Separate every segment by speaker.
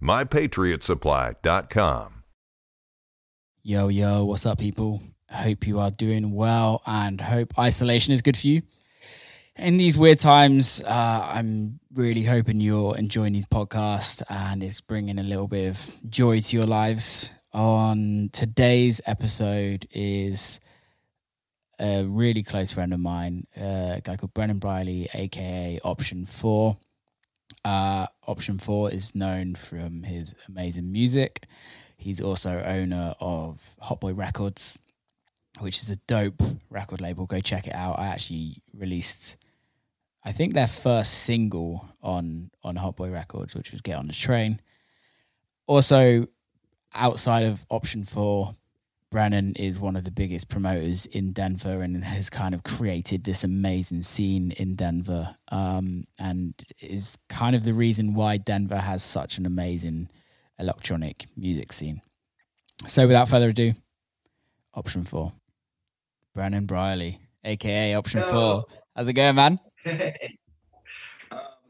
Speaker 1: mypatriotsupply.com.
Speaker 2: Yo, yo, what's up, people? Hope you are doing well and hope isolation is good for you. In these weird times, uh, I'm really hoping you're enjoying these podcasts and it's bringing a little bit of joy to your lives. On today's episode is a really close friend of mine, uh, a guy called Brennan Bryarly, aka Option 4. Uh, Option 4 is known from his amazing music. He's also owner of HotBoi Records, which is a dope record label. Go check it out. I actually released, I think, their first single on on HotBoi Records, which was "Get on the Train." Also, outside of Option Four, Brennan is one of the biggest promoters in Denver and has kind of created this amazing scene in Denver, um, and is kind of the reason why Denver has such an amazing electronic music scene. So, without further ado, option four, Brennan Bryarly, aka Option Yo. Four. How's it going, man?
Speaker 3: uh,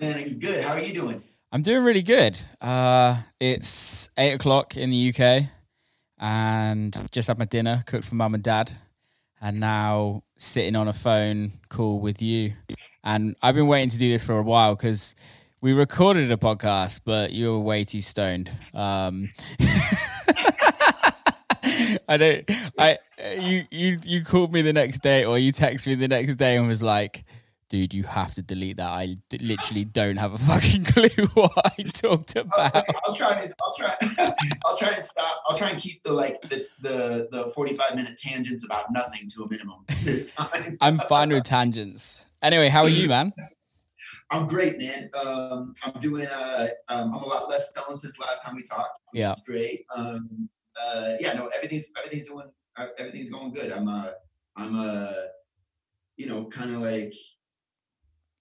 Speaker 3: man, I'm good. How are you doing?
Speaker 2: I'm doing really good. Uh, it's eight o'clock in the UK and just had my dinner, cooked for mum and dad, and now sitting on a phone call with you. And I've been waiting to do this for a while because we recorded a podcast, but you were way too stoned. Um, I don't. I you you you called me the next day, or you texted me the next day and was like, dude, you have to delete that. I d- literally don't have a fucking clue what I talked about.
Speaker 3: Okay, I'll try and I'll try I'll try and stop. I'll try and keep the like the the the 45 minute tangents about nothing to a minimum this time.
Speaker 2: I'm fine with tangents. Anyway, how are you, man?
Speaker 3: I'm great, man. Um, I'm doing uh um, I'm a lot less stoned since last time we talked, which yeah. is great. Um, uh, yeah, no, everything's everything's doing uh, everything's going good. I'm uh I'm uh you know kind of like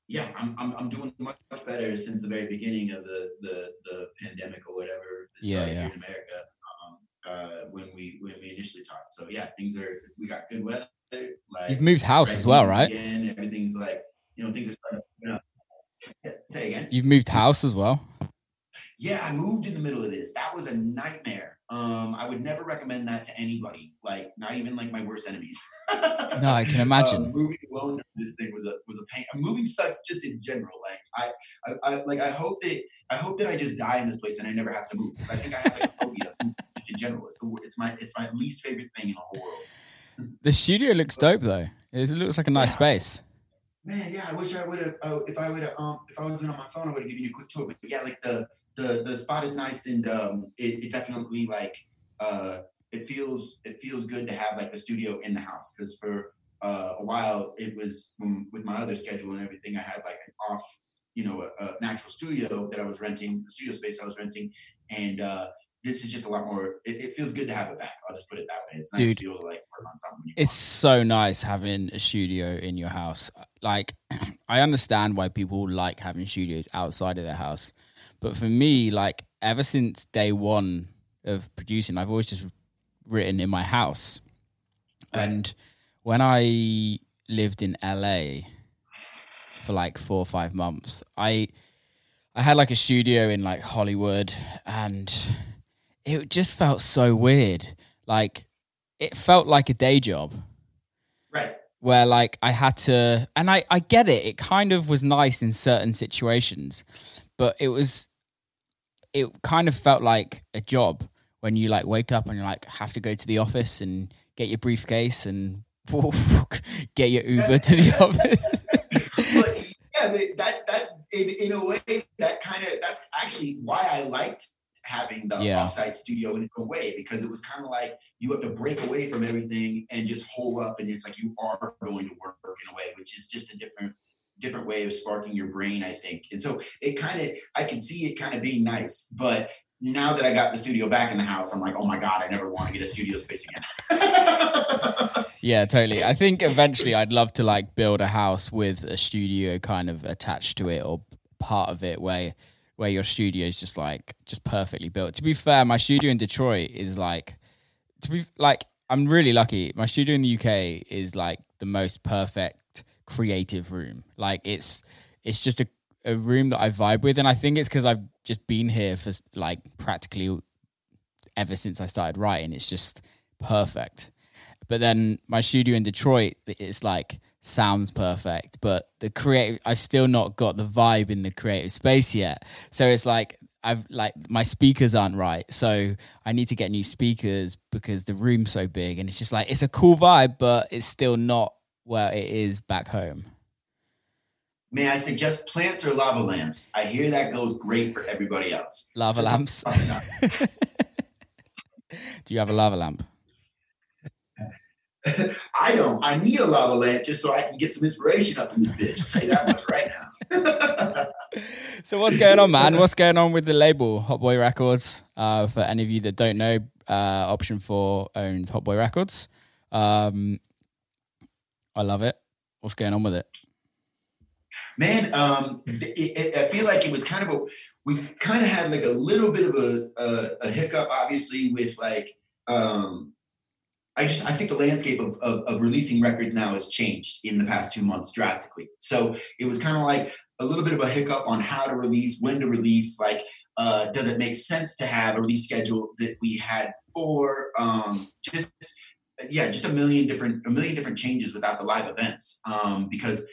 Speaker 3: yeah, I'm, I'm, I'm doing much, much better since the very beginning of the, the, the pandemic or whatever.
Speaker 2: Yeah, yeah.
Speaker 3: Here in America, um, uh, when we when we initially talked. So yeah, things are we got good weather.
Speaker 2: Like you've moved house as well, right?
Speaker 3: Again, everything's like you know things are starting. Know, say again.
Speaker 2: You've moved house as well.
Speaker 3: Yeah, I moved in the middle of this. That was a nightmare. Um, I would never recommend that to anybody, like not even like my worst enemies.
Speaker 2: no, I can imagine.
Speaker 3: Uh, moving alone, this thing was a was a pain. Moving sucks just in general. Like I, I, I, like I hope that I hope that I just die in this place and I never have to move. I think I have like a phobia just in general. It's, the, it's my it's my least favorite thing in the whole world.
Speaker 2: The studio looks dope though. It looks like a nice yeah. space.
Speaker 3: Man, yeah, I wish I would have. Uh, if I would have, um, if I was on my phone, I would have given you a quick tour. But yeah, like the the the spot is nice and um, it, it definitely like uh, it feels it feels good to have like a studio in the house because for uh, a while it was um, with my other schedule and everything I had like an off you know a, a, an studio that I was renting the studio space I was renting and uh, this is just a lot more it, it, feels good to have it back I'll just put it that way. It's nice Dude, to to like work on something
Speaker 2: it's so nice having a studio in your house. Like I understand why people like having studios outside of their house but for me, like ever since day one of producing, I've always just written in my house. Right. And when I lived in LA for like four or five months, I I had like a studio in like Hollywood and it just felt so weird. Like it felt like a day job.
Speaker 3: Right.
Speaker 2: Where like I had to and I, I get it. It kind of was nice in certain situations, but it was it kind of felt like a job when you like wake up and you like have to go to the office and get your briefcase and get your Uber to the
Speaker 3: office. but, yeah, that that in, in a way that kind of that's actually why I liked having the yeah. offsite studio in a way because it was kind of like you have to break away from everything and just hole up and it's like you are going to work in a way which is just a different different way of sparking your brain i think and so it kind of i can see it kind of being nice but now that i got the studio back in the house i'm like oh my god i never want to get a studio space again
Speaker 2: yeah totally i think eventually i'd love to like build a house with a studio kind of attached to it or part of it where where your studio is just like just perfectly built. To be fair, my studio in Detroit is like to be like I'm really lucky. My studio in the UK is like the most perfect creative room. Like it's it's just a, a room that I vibe with, and I think it's because I've just been here for like practically ever since I started writing. It's just perfect. But then my studio in Detroit, it's like sounds perfect, but the creative, I've still not got the vibe in the creative space yet. So it's like, I've like my speakers aren't right. So I need to get new speakers because the room's so big and it's just like, it's a cool vibe, but it's still not where it is back home.
Speaker 3: May I suggest plants or lava lamps? I hear that goes great for everybody else.
Speaker 2: Lava lamps. Do you have a lava lamp?
Speaker 3: I don't. I need a lava lamp just so I can get some inspiration up in this bitch. I'll tell you that much right now.
Speaker 2: so what's going on, man? What's going on with the label HotBoi Records? Uh, for any of you that don't know, uh, Option Four owns HotBoi Records. Um, I love it. What's going on with it?
Speaker 3: Man, um, it, it, I feel like it was kind of a. We kind of had like a little bit of a, a, a hiccup, obviously, with like um, I just I think the landscape of, of, of releasing records now has changed in the past two months drastically. So it was kind of like a little bit of a hiccup on how to release, when to release, like uh, does it make sense to have a release schedule that we had for um, just yeah just a million different a million different changes without the live events um, because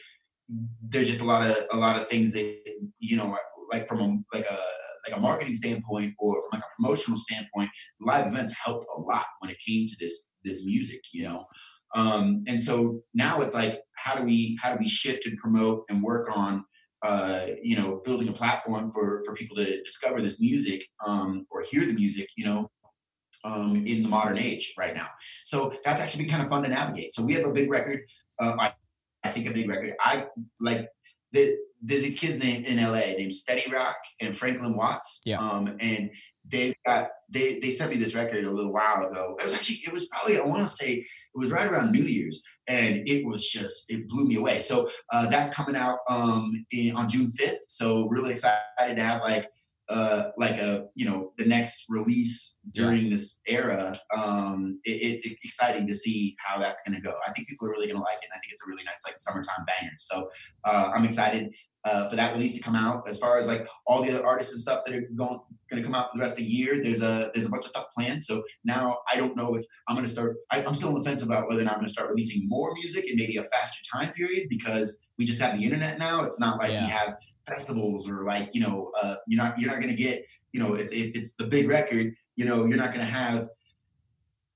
Speaker 3: there's just a lot of a lot of things that you know like from a like a like a marketing standpoint or from like a promotional standpoint, live events helped a lot when it came to this this music, you know. Um, and so now it's like, how do we how do we shift and promote and work on uh, you know building a platform for for people to discover this music um, or hear the music, you know, um, in the modern age right now. So that's actually been kind of fun to navigate. So we have a big record. Uh, I, think a big record. I like the there's these kids named in LA named Steady Rock and Franklin Watts.
Speaker 2: Yeah.
Speaker 3: Um, and they got they they sent me this record a little while ago. It was actually it was probably I want to say it was right around New Year's, and it was just it blew me away. So uh, that's coming out um in, on June fifth. So really excited to have like uh, like a you know the next release during yeah. this era um, it, it's exciting to see how that's going to go. I think people are really going to like it and i think it's a really nice like summertime banger. So uh, i'm excited uh, for that release to come out. As far as like all the other artists and stuff that are going going to come out for the rest of the year there's a there's a bunch of stuff planned. So now i don't know if i'm going to start I, am still on the fence about whether or not i'm going to start releasing more music in maybe a faster time period because we just have the internet now. It's not like yeah. we have festivals or like you know uh, you're not you're not to get you know if, if it's the big record you know you're not to have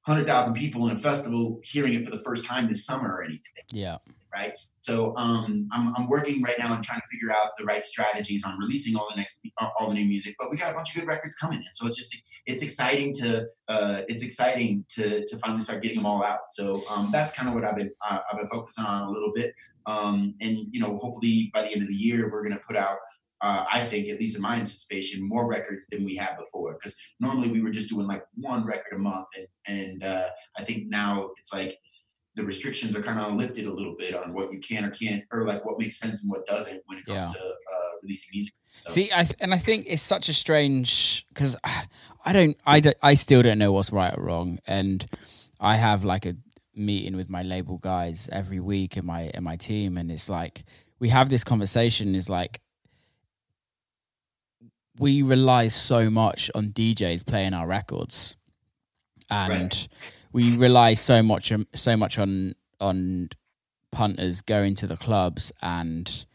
Speaker 3: 100,000 people in a festival hearing it for the first time this summer or anything.
Speaker 2: Yeah
Speaker 3: right so um, I'm, I'm working right now and trying to figure out the right strategies on releasing all the next all the new music but we got a bunch of good records coming in so it's just it's exciting to uh, it's exciting to to finally start getting them all out so um, that's kind of what I've been uh, I've been focusing on a little bit um, and you know, hopefully by the end of the year, we're going to put out. Uh, I think, at least in my anticipation, more records than we had before. Because normally we were just doing like one record a month, and and uh, I think now it's like the restrictions are kind of lifted a little bit on what you can or can't, or like what makes sense and what doesn't when it comes yeah. to uh, releasing music.
Speaker 2: So. See, I th- and I think it's such a strange because I don't, I don't, I still don't know what's right or wrong, and I have like a meeting with my label guys every week in my in my team and it's like we have this conversation is like we rely so much on DJs playing our records and right. We rely so much so much on on punters going to the clubs and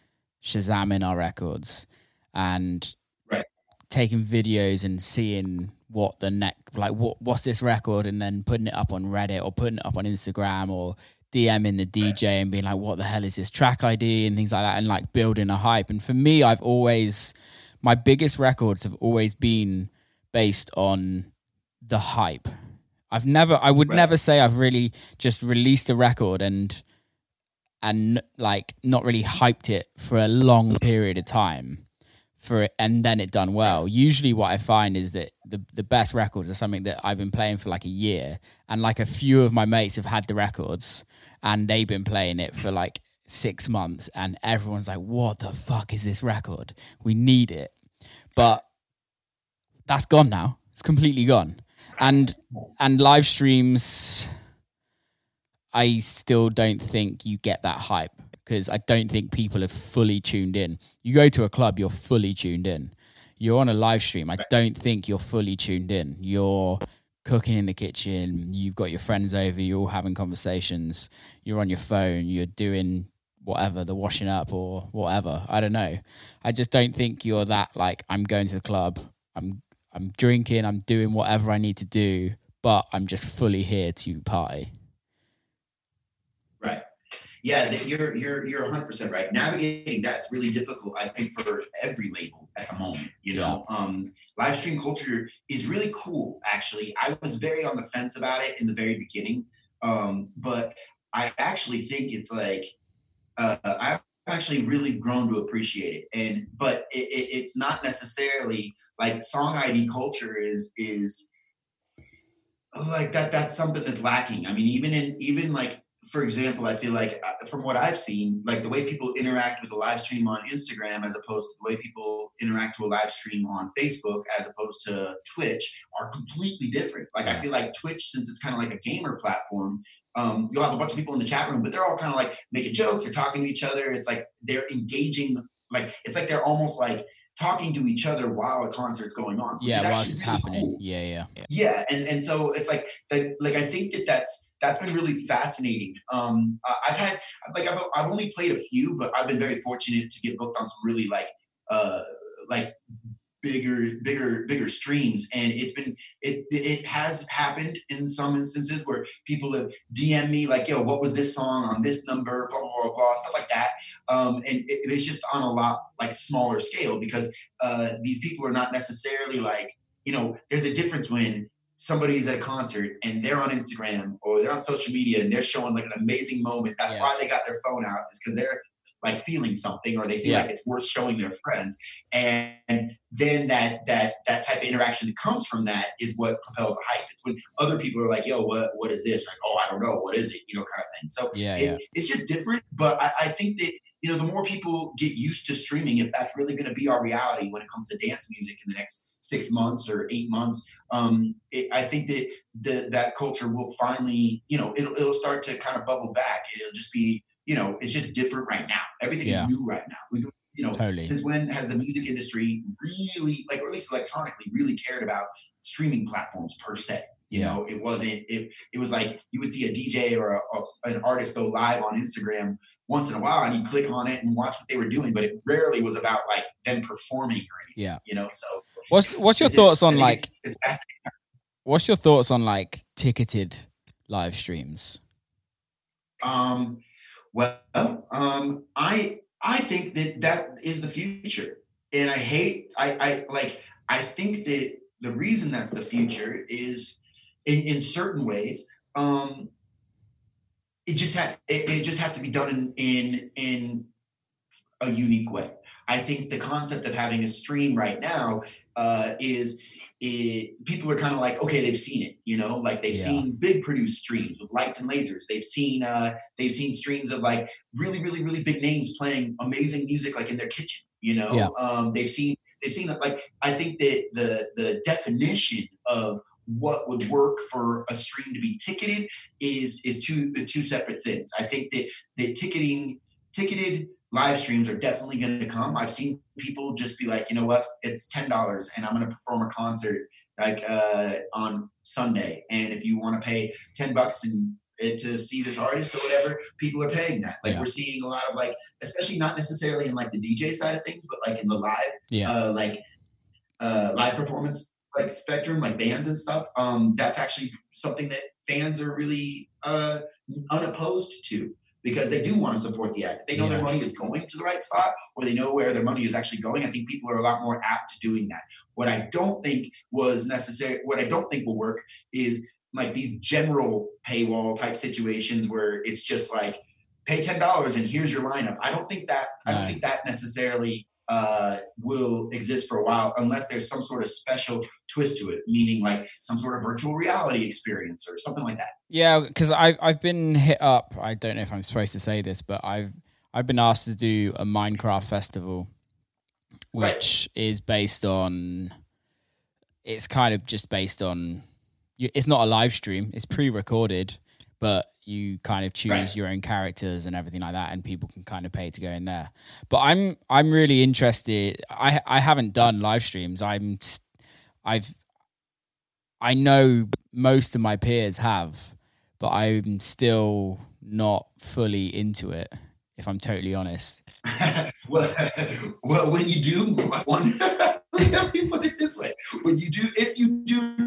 Speaker 2: shazamming our records and
Speaker 3: right.
Speaker 2: taking videos and seeing what the next like what what's this record and then putting it up on Reddit or putting it up on Instagram or DMing the DJ and being like, what the hell is this track ID and things like that and like building a hype. And for me, I've always my biggest records have always been based on the hype. I've never I would
Speaker 3: Right.
Speaker 2: never say I've really just released a record and and like not really hyped it for a long period of time for it and then it done well. Usually what I find is that the the best records are something that I've been playing for like a year and like a few of my mates have had the records and they've been playing it for like 6 months and everyone's like what the fuck is this record? We need it. But that's gone now. It's completely gone. And and live streams I still don't think you get that hype because I don't think people are fully tuned in. You go to a club, you're fully tuned in. You're on a live stream. I don't think you're fully tuned in. You're cooking in the kitchen, you've got your friends over, you're all having conversations, you're on your phone, you're doing whatever, the washing up or whatever. I don't know. I just don't think you're that like I'm going to the club, I'm I'm drinking, I'm doing whatever I need to do, but I'm just fully here to party.
Speaker 3: Right. Yeah, that you're you're you're 100 percent right. Navigating that's really difficult, I think, for every label at the moment. You know, um, live stream culture is really cool. Actually, I was very on the fence about it in the very beginning, um, but I actually think it's like uh, I've actually really grown to appreciate it. And but it, it, it's not necessarily like song ID culture is is like that. That's something that's lacking. I mean, even in even like for example, I feel like uh, from what I've seen, like the way people interact with a live stream on Instagram as opposed to the way people interact to a live stream on Facebook as opposed to Twitch are completely different. Like I feel like Twitch, since it's kind of like a gamer platform, um, you'll have a bunch of people in the chat room, but they're all kind of like making jokes, they're talking to each other. It's like they're engaging, like it's like they're almost like talking to each other while a concert's going on. which is
Speaker 2: Yeah,
Speaker 3: actually
Speaker 2: it's
Speaker 3: really
Speaker 2: happening.
Speaker 3: cool
Speaker 2: Yeah, yeah, yeah.
Speaker 3: yeah and and so it's like that like i think that that's that's been really fascinating um i've had like I've, I've only played a few but i've been very fortunate to get booked on some really like uh like bigger bigger bigger streams and it's been it it has happened in some instances where people have dm me like yo what was this song on this number blah blah blah, blah stuff like that um and it, it's just on a lot like smaller scale because uh these people are not necessarily like you know, there's a difference when somebody's at a concert and they're on Instagram or they're on social media and they're showing like an amazing moment. That's
Speaker 2: Yeah.
Speaker 3: why they got their phone out, is because they're like feeling something or they feel
Speaker 2: Yeah.
Speaker 3: like it's worth showing their friends. And and, then that that that type of interaction that comes from that is what propels the hype. It's when other people are like, yo, what what is this? Like, oh, I don't know, what is it? You know, kind of thing. So
Speaker 2: Yeah,
Speaker 3: it-
Speaker 2: yeah.
Speaker 3: it's just different. But I, I think that you know, the more people get used to streaming, if that's really going to be our reality when it comes to dance music in the next six months or eight months, um, it, I think that the, that culture will finally, you know, it'll, it'll start to kind of bubble back. It'll just be, you know, it's just different right now. Everything
Speaker 2: Yeah.
Speaker 3: is new right now. We, you know,
Speaker 2: Totally.
Speaker 3: since when has the music industry really, like, or at least electronically, really cared about streaming platforms per se? You
Speaker 2: Yeah.
Speaker 3: know, it wasn't. It it was like you would see a DJ or a, a, an artist go live on Instagram once in a while, and you click on it and watch what they were doing, but it rarely was about like them performing or anything.
Speaker 2: Yeah.
Speaker 3: You know, so
Speaker 2: What's what's your
Speaker 3: it's just-
Speaker 2: thoughts on like
Speaker 3: it's, it's
Speaker 2: what's your thoughts on like ticketed live streams?
Speaker 3: Um, well, um, I I think that that is the future, and I hate I I like I think that the reason that's the future is in in certain ways. Um, it just ha- it, it just has to be done in in in a unique way. I think the concept of having a stream right now uh, is it, people are kind of like, okay, they've seen it, you know, like they've
Speaker 2: Yeah.
Speaker 3: seen big produced streams with lights and lasers. They've seen uh, they've seen streams of like really, really, really big names playing amazing music, like in their kitchen. You know,
Speaker 2: Yeah.
Speaker 3: um, they've seen they've seen like I think that the the definition of what would work for a stream to be ticketed is is two two separate things. I think that the ticketing ticketed live streams are definitely going to come. I've seen people just be like, you know what, it's ten dollars, and I'm going to perform a concert like uh, on Sunday, and if you want to pay ten bucks and to see this artist or whatever, people are paying that. Like
Speaker 2: Yeah.
Speaker 3: we're seeing a lot of like, especially not necessarily in like the DJ side of things, but like in the live
Speaker 2: Yeah.
Speaker 3: uh, like uh, live performance like Spectrum, like bands and stuff, um, that's actually something that fans are really uh, unopposed to because they do want to support the act. They know yeah. their money is going to the right spot or they know where their money is actually going. I think people are a lot more apt to doing that. What I don't think was necessary, what I don't think will work is like these general paywall type situations where it's just like pay ten dollars and here's your lineup. I don't think that I don't think that necessarily uh, will exist for a while unless there's some sort of special twist to it, meaning like some sort of virtual reality experience or something like that.
Speaker 2: Yeah, because I've I've been hit up. I don't know if I'm supposed to say this, but I've I've been asked to do a Minecraft festival, which right. is based on. It's kind of just based on. It's not a live stream. It's pre-recorded, but you kind of choose right. your own characters and everything like that and people can kind of pay to go in there. But i'm i'm really interested i i haven't done live streams. I'm i've i know most of my peers have but i'm still not fully into it if i'm totally honest.
Speaker 3: Well, well when you do one let me put it this way. When you do if you do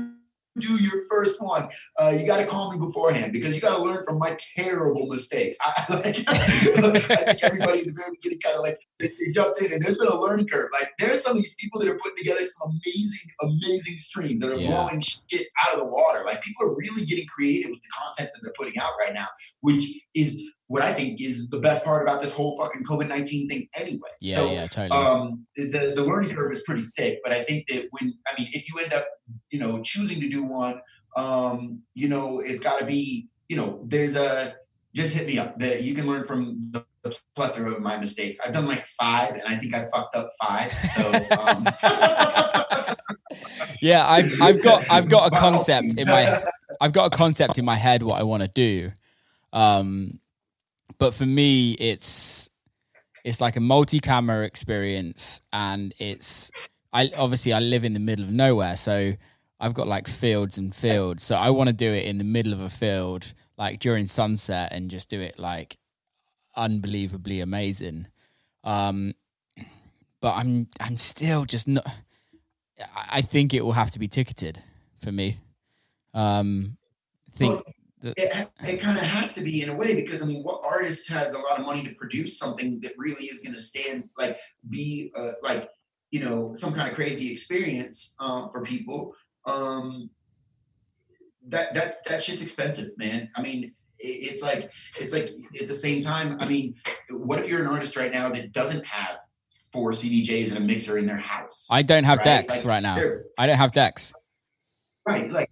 Speaker 3: do your first one, uh, you got to call me beforehand because you got to learn from my terrible mistakes. I, like, I think everybody in the very beginning kind of like they, they, jumped in, and there's been a learning curve. Like there's some of these people that are putting together some amazing, amazing streams that are yeah. blowing shit out of the water. Like people are really getting creative with the content that they're putting out right now, which is what I think is the best part about this whole fucking COVID nineteen thing anyway.
Speaker 2: Yeah, so, yeah, totally.
Speaker 3: Um, the the learning curve is pretty thick, but I think that when I mean, if you end up, you know, choosing to do one, um, you know, it's got to be, you know, there's a just hit me up that you can learn from the, plethora of my mistakes. I've done like five, and I think I fucked up five. So. Um,
Speaker 2: yeah, I've I've got I've got a concept in my I've got a concept in my head what I want to do. Um, but for me, it's it's like a multi-camera experience, and it's I obviously I live in the middle of nowhere, so I've got like fields and fields. So I want to do it in the middle of a field, like during sunset, and just do it like unbelievably amazing. Um, but I'm I'm still just not. I think it will have to be ticketed for me. Um, think
Speaker 3: well, it, it kind of has to be in a way because I mean, what artist has a lot of money to produce something that really is going to stand like be uh, like you know some kind of crazy experience um, for people? Um, that that that shit's expensive, man. I mean, it's like it's like at the same time. I mean, what if you're an artist right now that doesn't have four CDJs and a mixer in their house?
Speaker 2: I don't have right? decks like, right now. I don't have decks.
Speaker 3: Right, like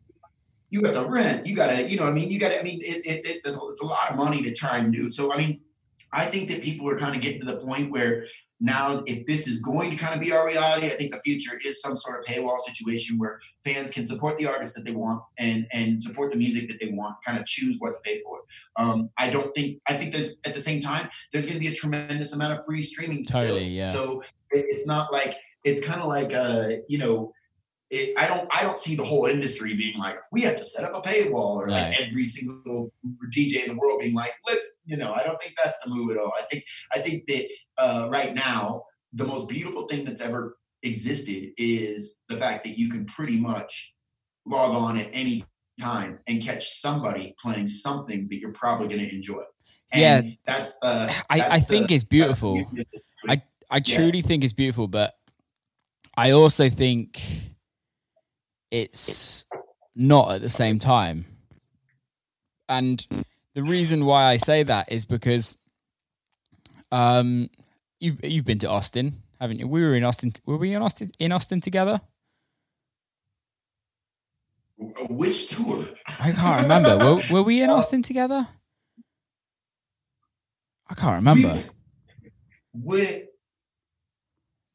Speaker 3: you got the rent, you got to, you know, I mean, you got to, I mean, it, it, it's, a, it's a lot of money to try and do. So, I mean, I think that people are kind of getting to the point where now, if this is going to kind of be our reality, I think the future is some sort of paywall situation where fans can support the artists that they want and and support the music that they want, kind of choose what to pay for. Um, I don't think I think there's at the same time there's going to be a tremendous amount of free streaming.
Speaker 2: Totally,
Speaker 3: still.
Speaker 2: yeah.
Speaker 3: So it, it's not like it's kind of like uh, you know it, I don't I don't see the whole industry being like we have to set up a paywall or right. like every single DJ in the world being like let's you know I don't think that's the move at all. I think I think that uh, right now the most beautiful thing that's ever existed is the fact that you can pretty much log on at any time and catch somebody playing something that you're probably going to enjoy. And
Speaker 2: yeah,
Speaker 3: that's uh,
Speaker 2: that's I, I think the, it's beautiful. I I truly yeah. think it's beautiful, but I also think it's not at the same time. And the reason why I say that is because um, you've you've been to Austin, haven't you? We were in Austin. Were we in Austin in Austin together?
Speaker 3: Which tour?
Speaker 2: I can't remember. were, were we in Austin together? I can't remember.
Speaker 3: We, we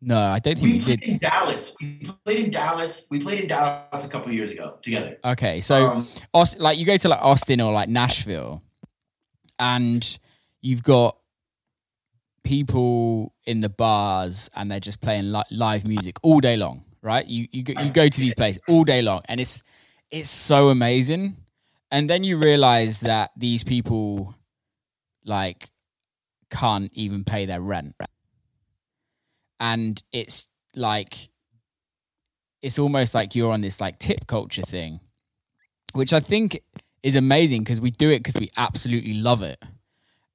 Speaker 2: no, I don't think we,
Speaker 3: we
Speaker 2: did.
Speaker 3: In Dallas, we played in Dallas. We played in Dallas a couple years ago together.
Speaker 2: Okay, so um, Austin, like you go to like Austin or like Nashville, and you've got people in the bars and they're just playing li- live music all day long, right? You you go, you go to these places all day long, and it's it's so amazing. And then you realize that these people like can't even pay their rent and it's like it's almost like you're on this like tip culture thing, which I think is amazing because we do it because we absolutely love it.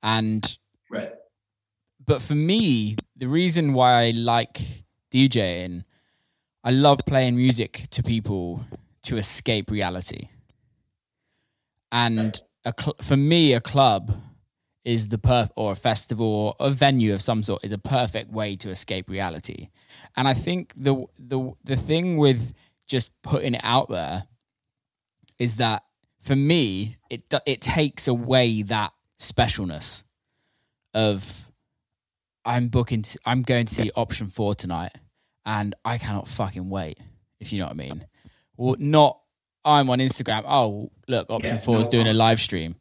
Speaker 2: And
Speaker 3: Right.
Speaker 2: but for me, the reason why I like DJing, I love playing music to people to escape reality. And a cl- for me, a club is the perf or a festival or a venue of some sort is a perfect way to escape reality. And I think the the the thing with just putting it out there is that for me, it it takes away that specialness of I'm booking. I'm going to see option four tonight, and I cannot fucking wait. If you know what I mean. Well, not I'm on Instagram. Oh, look, option
Speaker 3: Yeah,
Speaker 2: four is doing a live stream,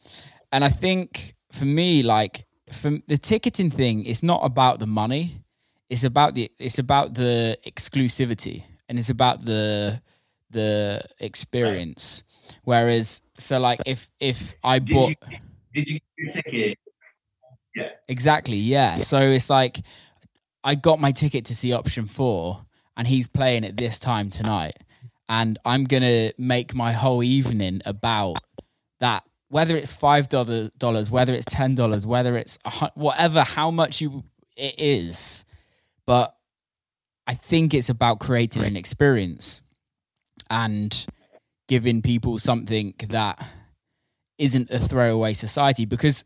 Speaker 2: and I think for me, like from the ticketing thing, it's not about the money. It's about the it's about the exclusivity, and it's about the the experience. Whereas, so like if if I
Speaker 3: Did
Speaker 2: bought.
Speaker 3: you did you get your ticket?
Speaker 2: Yeah, exactly, yeah. So it's like I got my ticket to see option four and he's playing at this time tonight. And I'm gonna make my whole evening about that, whether it's five dollars, whether it's ten dollars, whether it's whatever, how much you it is. But I think it's about creating an experience and giving people something that isn't a throwaway society because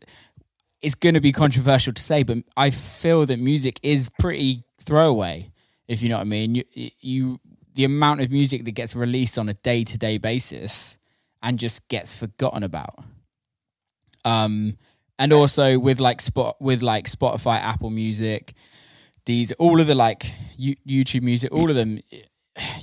Speaker 2: it's going to be controversial to say, but I feel that music is pretty throwaway. If you know what I mean, you, you the amount of music that gets released on a day to day basis and just gets forgotten about. Um, and also with like spot with like Spotify, Apple Music, these all of the like YouTube Music, all of them.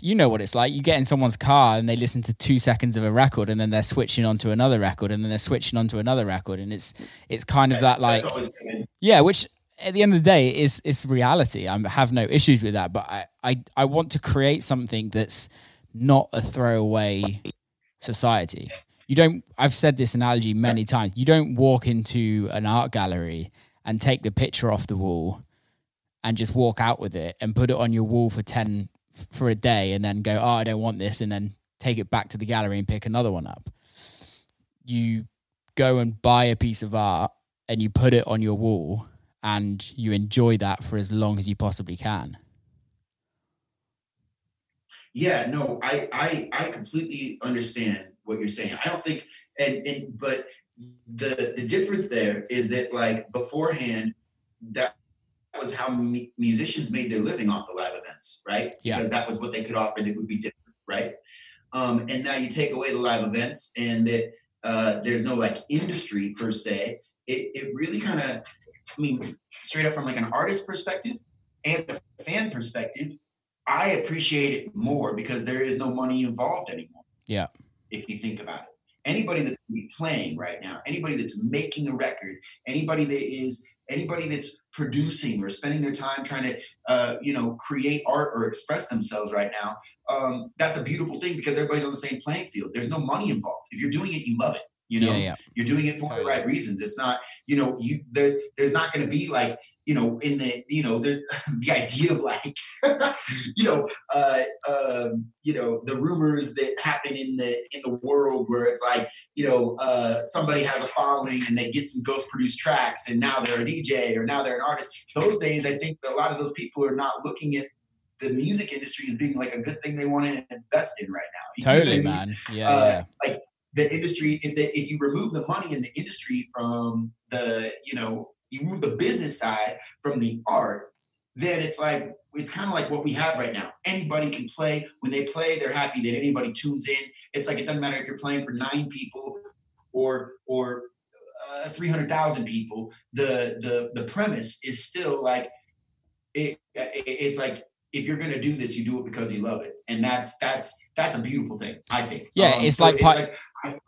Speaker 2: You know what it's like. You get in someone's car and they listen to two seconds of a record, and then they're switching onto another record, and then they're switching onto another record, and it's it's kind of that like
Speaker 3: That's always been-
Speaker 2: yeah, which at the end of the day is is reality. I have no issues with that, but I, I I want to create something that's not a throwaway society. You don't. I've said this analogy many times. You don't walk into an art gallery and take the picture off the wall and just walk out with it and put it on your wall for ten for a day and then go, oh, I don't want this, and then take it back to the gallery and pick another one up. You go and buy a piece of art and you put it on your wall and you enjoy that for as long as you possibly can.
Speaker 3: Yeah, no, I, I I completely understand what you're saying. I don't think and and but the the difference there is that like beforehand that was how mu- musicians made their living off the live events, right?
Speaker 2: Yeah.
Speaker 3: Because that was what they could offer that would be different, right? Um, and now you take away the live events and that uh, there's no like industry per se. It it really kind of, I mean, straight up from like an artist perspective and a fan perspective, I appreciate it more because there is no money involved anymore.
Speaker 2: Yeah.
Speaker 3: If you think about it, anybody that's playing right now, anybody that's making a record, anybody that is anybody that's producing or spending their time trying to uh, you know create art or express themselves right now um, that's a beautiful thing because everybody's on the same playing field. There's no money involved. If you're doing it you love it you know?
Speaker 2: yeah, yeah.
Speaker 3: you're doing it for the right reasons. It's not you know you there's there's not going to be like you know in the you know the the idea of like you know uh um you know the rumors that happen in the in the world where it's like you know uh somebody has a following and they get some ghost produced tracks and now they're a dj or now they're an artist those days i think a lot of those people are not looking at the music industry as being like a good thing they want to invest in right now You know I
Speaker 2: Totally,
Speaker 3: mean?
Speaker 2: man. Yeah,
Speaker 3: Uh,
Speaker 2: yeah.
Speaker 3: the industry if they, if you remove the money in the industry from the you know you remove the business side from the art then it's like it's kind of like what we have right now anybody can play when they play they're happy that anybody tunes in it's like it doesn't matter if you're playing for nine people or or uh, 300,000 people the the the premise is still like it, it it's like if you're gonna do this, you do it because you love it, and that's that's that's a beautiful thing. I think.
Speaker 2: Yeah,
Speaker 3: Um,
Speaker 2: it's
Speaker 3: so
Speaker 2: like pi-
Speaker 3: like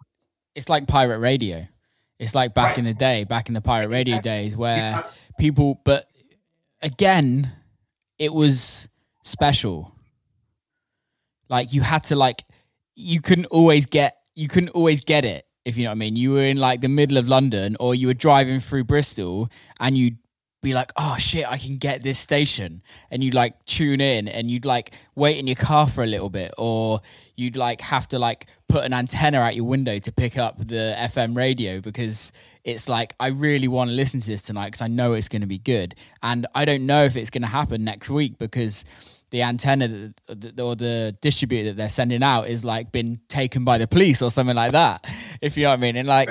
Speaker 2: It's like pirate radio. It's like back
Speaker 3: Right.
Speaker 2: in the day, back in the pirate radio days where
Speaker 3: Yeah.
Speaker 2: people but again, it was special. Like you had to like you couldn't always get you couldn't always get it, if you know what I mean. You were in like the middle of London or you were driving through Bristol and you'd be like, oh shit, I can get this station. And you'd like tune in and you'd like wait in your car for a little bit, or you'd like have to like put an antenna out your window to pick up the FM radio because it's like, I really want to listen to this tonight because I know it's going to be good. And I don't know if it's going to happen next week because the antenna or the distributor that they're sending out is like been taken by the police or something like that. If you know what I mean. And like,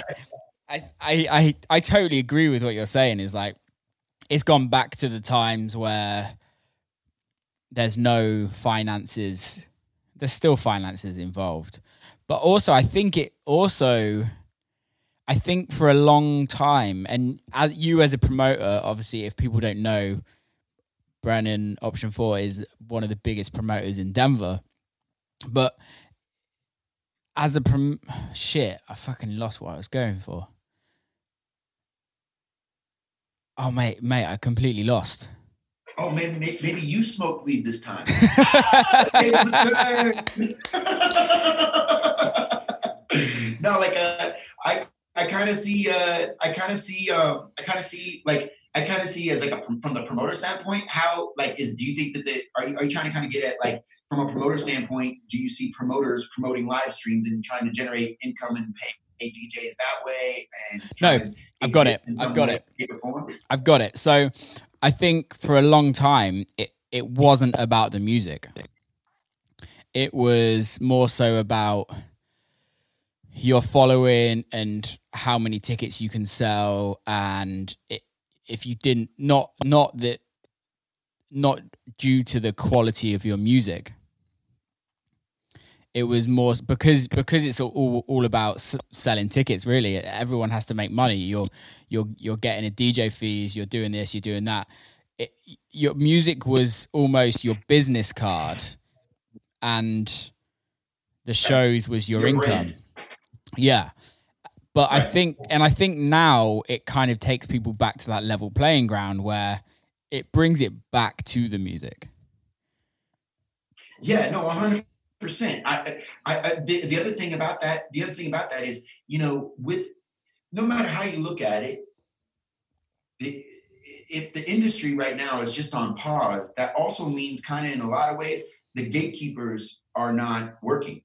Speaker 2: I, I, I, I totally agree with what you're saying. Is like, it's gone back to the times where there's no finances. There's still finances involved, but also I think it also. I think for a long time, and as you as a promoter, obviously, if people don't know, Brennan Option Four is one of the biggest promoters in Denver. But as a prom, shit, I fucking lost what I was going for. Oh mate, mate, I completely lost.
Speaker 3: Oh, maybe maybe, maybe you smoked weed this time. no, like uh, I I kind of see uh, I kind of see uh, I kind of see like I kind of see as like a, from the promoter standpoint, how like is do you think that the are you, are you trying to kind of get at like from a promoter standpoint, do you see promoters promoting live streams and trying to generate income and pay, pay DJs that way? And
Speaker 2: no, I've got it. I've got it. I've got it. So I think for a long time it it wasn't about the music. It was more so about your following and how many tickets you can sell and it, if you didn't not not that not due to the quality of your music it was more because because it's all all about selling tickets really everyone has to make money you're you're you're getting a DJ fees you're doing this you're doing that it, your music was almost your business card and the shows was your, your income brand. yeah but right. I think, and I think now it kind of takes people back to that level playing ground where it brings it back to the music.
Speaker 3: Yeah, no, hundred percent. I, I, I the, the other thing about that, the other thing about that is, you know, with no matter how you look at it, the, if the industry right now is just on pause, that also means kind of in a lot of ways the gatekeepers are not working.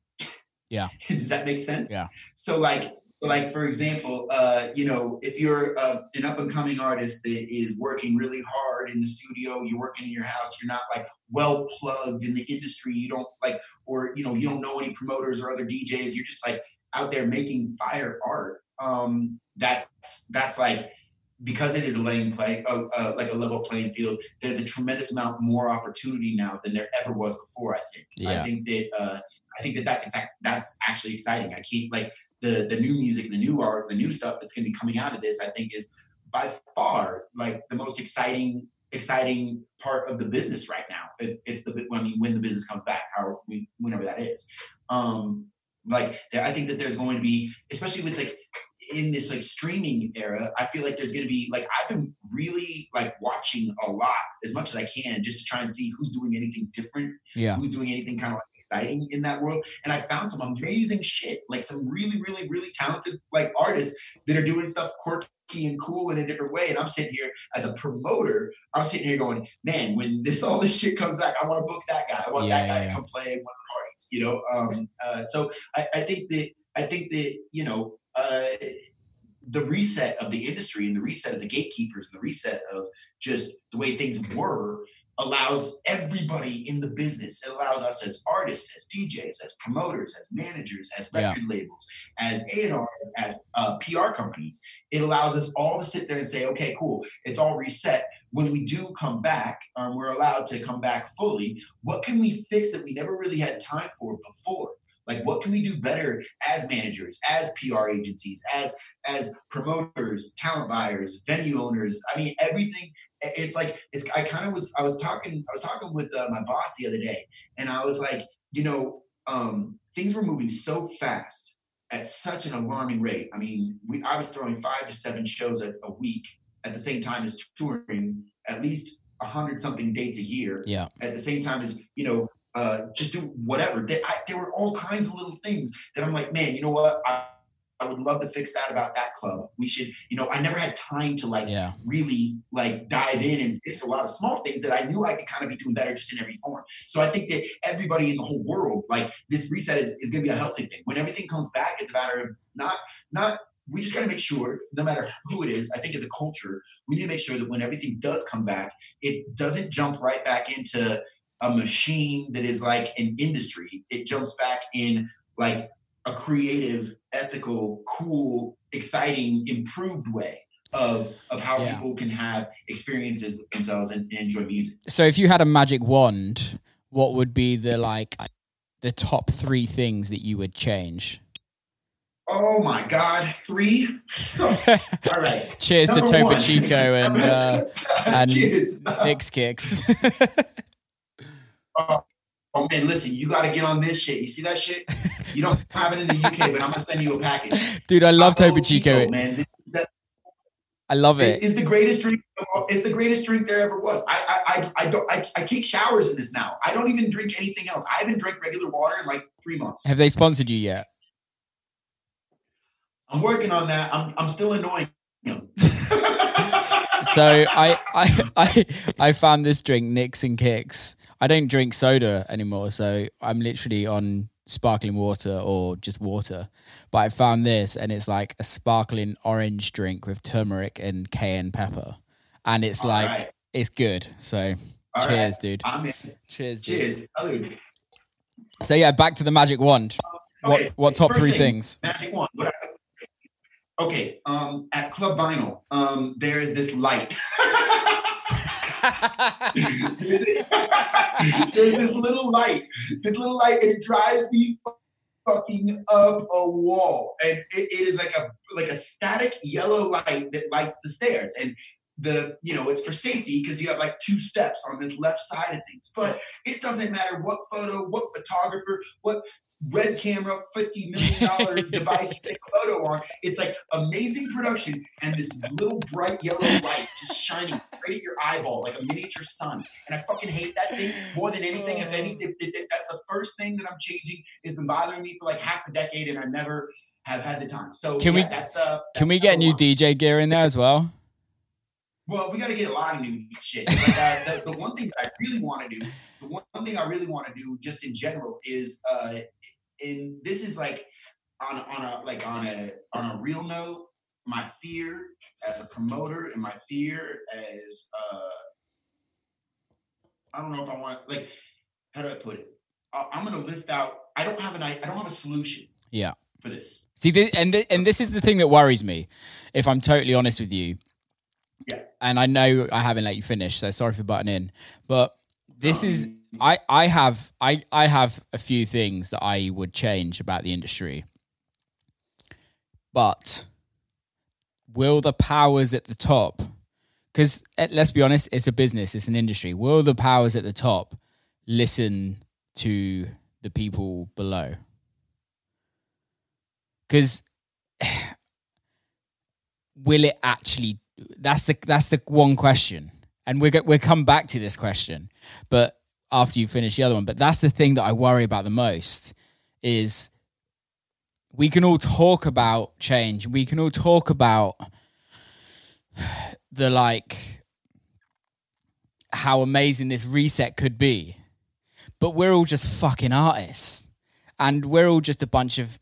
Speaker 2: Yeah.
Speaker 3: Does that make sense?
Speaker 2: Yeah.
Speaker 3: So like like for example uh, you know if you're uh, an up and coming artist that is working really hard in the studio you're working in your house you're not like well plugged in the industry you don't like or you know you don't know any promoters or other djs you're just like out there making fire art um, that's that's like because it is a lane play uh, uh, like a level playing field there's a tremendous amount more opportunity now than there ever was before i think yeah. i think that uh, i think that that's exact that's actually exciting i keep like the the new music, the new art, the new stuff that's going to be coming out of this, I think is by far like the most exciting exciting part of the business right now. If, if the I mean when the business comes back, how we whenever that is. Um, like I think that there's going to be, especially with like in this like streaming era, I feel like there's going to be like I've been really like watching a lot as much as I can just to try and see who's doing anything different,
Speaker 2: yeah,
Speaker 3: who's doing anything kind of like exciting in that world. And I found some amazing shit, like some really, really, really talented like artists that are doing stuff quirky and cool in a different way. And I'm sitting here as a promoter, I'm sitting here going, man, when this all this shit comes back, I want to book that guy. I want yeah, that guy yeah. to come play one of the parties, you know. Um, uh, so I, I think that I think that you know uh, the reset of the industry and the reset of the gatekeepers and the reset of just the way things were allows everybody in the business. It allows us as artists, as DJs, as promoters, as managers, as record yeah. labels, as A&Rs, as uh, PR companies. It allows us all to sit there and say, okay, cool, it's all reset. When we do come back, um, we're allowed to come back fully. What can we fix that we never really had time for before? Like, what can we do better as managers, as PR agencies, as as promoters, talent buyers, venue owners? I mean, everything. It's like it's. I kind of was. I was talking. I was talking with uh, my boss the other day, and I was like, you know, um, things were moving so fast at such an alarming rate. I mean, we I was throwing five to seven shows a, a week at the same time as touring at least a hundred something dates a year.
Speaker 2: Yeah.
Speaker 3: At the same time as you know uh, just do whatever. They, I, there were all kinds of little things that I'm like, man, you know what? I, I would love to fix that about that club. We should, you know, I never had time to like
Speaker 2: Yeah.
Speaker 3: really like dive in and fix a lot of small things that I knew I could kind of be doing better just in every form. So I think that everybody in the whole world, like this reset is, is gonna be a healthy thing. When everything comes back, it's a matter of not not we just gotta make sure, no matter who it is, I think as a culture, we need to make sure that when everything does come back, it doesn't jump right back into a machine that is like an industry. It jumps back in like a creative, ethical, cool, exciting, improved way of of how
Speaker 2: Yeah.
Speaker 3: people can have experiences with themselves and, and enjoy music.
Speaker 2: So if you had a magic wand, what would be the like the top three things that you would change?
Speaker 3: Oh my God, three! All right.
Speaker 2: Cheers to
Speaker 3: Number
Speaker 2: Topo
Speaker 3: one.
Speaker 2: Chico and uh, and
Speaker 3: Cheers.
Speaker 2: Nix Kix.
Speaker 3: Oh, oh man, listen, you got to get on this shit. You see that shit? You don't have it in the UK, but I'm gonna send you a package.
Speaker 2: Dude, I love Topo Chico.
Speaker 3: man. This, that,
Speaker 2: I love
Speaker 3: it
Speaker 2: it.
Speaker 3: is the greatest drink. It's the greatest drink there ever was. I I I, I don't. I, I take showers in this now. I don't even drink anything else. I haven't drank regular water in like three months.
Speaker 2: Have they sponsored you yet?
Speaker 3: I'm working on that. I'm I'm still annoying them.
Speaker 2: So I I I I found this drink, Nix and Kix. I don't drink soda anymore, so I'm literally on sparkling water or just water. But I found this, and it's like a sparkling orange drink with turmeric and cayenne pepper, and it's
Speaker 3: All
Speaker 2: like
Speaker 3: right.
Speaker 2: it's good. So
Speaker 3: All
Speaker 2: cheers,
Speaker 3: right.
Speaker 2: dude.
Speaker 3: In.
Speaker 2: Cheers, dude.
Speaker 3: Cheers. Salud.
Speaker 2: So yeah, back to the magic wand. What
Speaker 3: Okay,
Speaker 2: what top
Speaker 3: first
Speaker 2: three
Speaker 3: thing,
Speaker 2: things?
Speaker 3: Magic wand. What okay. Um, at Club Vinyl, um, there is this light. There's this little light, this little light, it drives me fucking up a wall. And it, it is like a like a static yellow light that lights the stairs. And the you know it's for safety because you have like two steps on this left side of things. But it doesn't matter what photo, what photographer, what red camera, fifty million dollar device you take a photo on. It's like amazing production and this little bright yellow light just shining right at your eyeball like a miniature sun. And I fucking hate that thing more than anything. If any, if, if- if that's the first thing that I'm changing. It's been bothering me for like half a decade, and I never have had the time. So
Speaker 2: Can
Speaker 3: yeah,
Speaker 2: we-
Speaker 3: That's uh.
Speaker 2: Can we get new. DJ gear in there as well?
Speaker 3: Well, we got to get a lot of new shit. Like, uh, the, the one thing that I really want to do, the one, one thing I really want to do, just in general, is uh, in this is like on on a like on a on a real note. My fear as a promoter and my fear as uh, I don't know if I want like how do I put it? I, I'm gonna list out. I don't have an I I don't have a solution.
Speaker 2: Yeah.
Speaker 3: For this.
Speaker 2: See, this, and th- and this is the thing that worries me. If I'm totally honest with you,
Speaker 3: Yeah.
Speaker 2: and I know I haven't let you finish, so sorry for butting in. But this
Speaker 3: No,
Speaker 2: is I I have I I have a few things that I would change about the industry. But will the powers at the top because eh, let's be honest, it's a business, it's an industry. Will the powers at the top listen to the people below? Because will it actually? That's the that's the one question, and we're we'll come back to this question, but after you finish the other one. But that's the thing that I worry about the most is we can all talk about change. We can all talk about the like how amazing this reset could be. But we're all just fucking artists. And we're all just a bunch of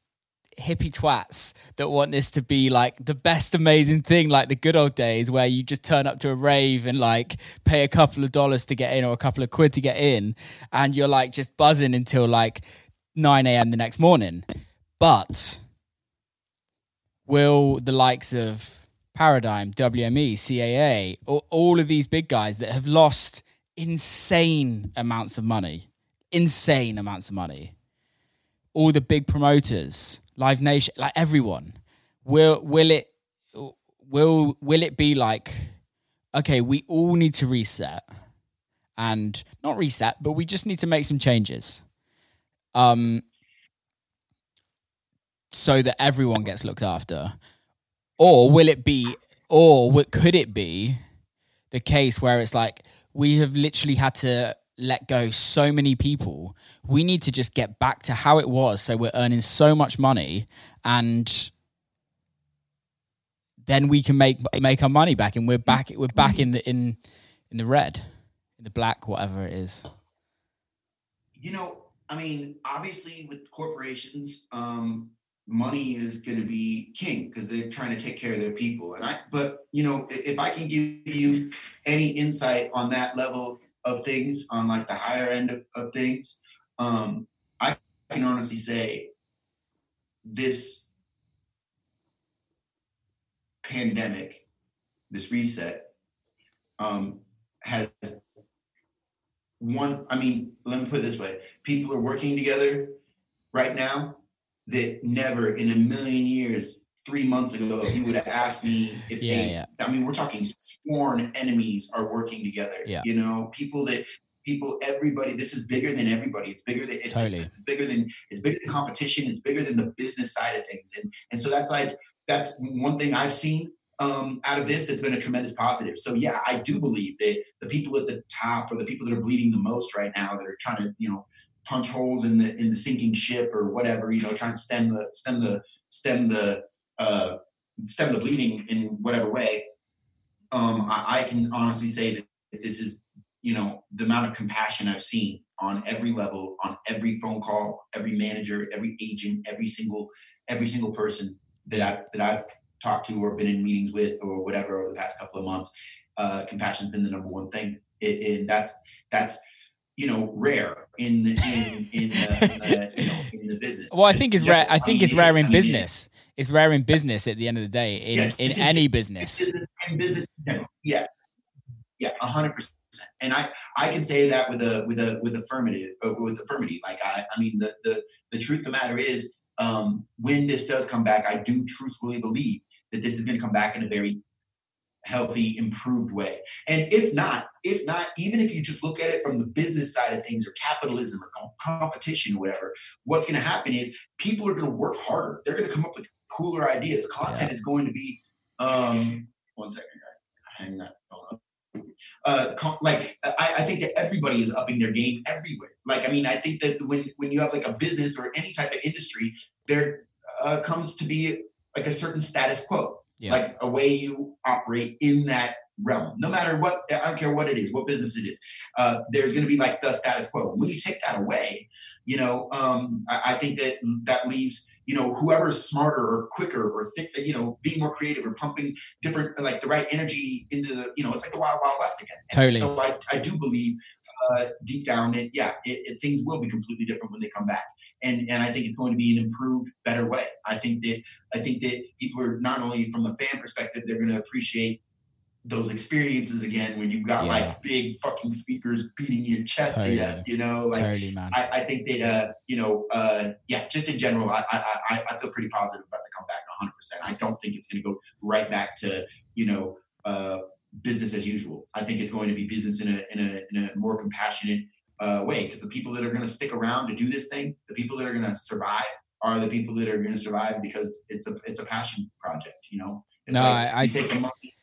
Speaker 2: hippie twats that want this to be like the best amazing thing, like the good old days where you just turn up to a rave and like pay a couple of dollars to get in or a couple of quid to get in. And you're like just buzzing until like 9 a.m. the next morning. But will the likes of Paradigm, WME, CAA, all, all of these big guys that have lost insane amounts of money, insane amounts of money, all the big promoters, Live Nation, like everyone, will will it will will it be like, okay, we all need to reset, and not reset, but we just need to make some changes, um, so that everyone gets looked after? Or will it be or what could it be the case where it's like we have literally had to let go so many people we need to just get back to how it was so we're earning so much money and then we can make make our money back, and we're back we're back in the in in the red, in the black, whatever it is.
Speaker 3: You know, I mean, obviously with corporations, um, money is going to be king because they're trying to take care of their people. And I, but you know, if I can give you any insight on that level of things, on like the higher end of, of things, um, I can honestly say this pandemic, this reset, um, has one. I mean, let me put it this way: people are working together right now that never in a million years three months ago if you would have asked me if
Speaker 2: Yeah,
Speaker 3: they
Speaker 2: yeah.
Speaker 3: i mean we're talking sworn enemies are working together
Speaker 2: Yeah.
Speaker 3: you know people that people everybody this is bigger than everybody it's bigger than it's,
Speaker 2: Totally.
Speaker 3: it's, it's bigger than it's bigger than competition it's bigger than the business side of things and and so that's like that's one thing i've seen um, out of this that's been a tremendous positive so yeah i do believe that the people at the top or the people that are bleeding the most right now that are trying to you know punch holes in the in the sinking ship or whatever you know trying to stem the stem the stem the uh stem the bleeding in whatever way um i, I can honestly say that this is you know the amount of compassion i've seen on every level on every phone call every manager every agent every single every single person that i've that i've talked to or been in meetings with or whatever over the past couple of months uh compassion's been the number one thing. It, and that's that's you know rare in the in in the, uh, you know in the business
Speaker 2: Well, I think it's rare. I think it's rare in business. It's rare in business at the end of the day. In
Speaker 3: Yeah,
Speaker 2: in any business.
Speaker 3: and business. Yeah, yeah, a hundred percent. And I I can say that with a with a with affirmative uh, with affirmity. Like I I mean the the the truth of the matter is um, when this does come back, I do truthfully believe that this is going to come back in a very healthy, improved way. And if not, if not, even if you just look at it from the business side of things or capitalism or competition or whatever, what's going to happen is people are going to work harder. They're going to come up with cooler ideas. Content is going to be, um, one second, hang that phone. Uh, com- like I, I think that everybody is upping their game everywhere. Like I mean, I think that when when you have like a business or any type of industry, there uh, comes to be like a certain status quo
Speaker 2: Yeah.
Speaker 3: like a way you operate in that realm no matter what i don't care what it is what business it is uh, there's going to be like the status quo when you take that away you know um, I, I think that that leaves you know whoever's smarter or quicker or thick, you know being more creative or pumping different like the right energy into the you know it's like the wild wild west again And
Speaker 2: Totally.
Speaker 3: so i, I do believe uh, deep down that yeah it, it, things will be completely different when they come back and and i think it's going to be an improved better way i think that I think that people are not only from the fan perspective, they're going to appreciate those experiences again when you've got
Speaker 2: Yeah.
Speaker 3: like big fucking speakers beating your chest to
Speaker 2: Totally.
Speaker 3: death, you know, like
Speaker 2: totally, man.
Speaker 3: I, I think that uh, you know, uh, yeah, just in general, I, I I I feel pretty positive about the comeback, 100. percent I don't think it's going to go right back to you know uh, business as usual. I think it's going to be business in a in a in a more compassionate uh, way because the people that are going to stick around to do this thing, the people that are going to survive, are the people that are going to survive because it's a it's a passion project. You know, it's
Speaker 2: No,
Speaker 3: like
Speaker 2: I, I
Speaker 3: take the money.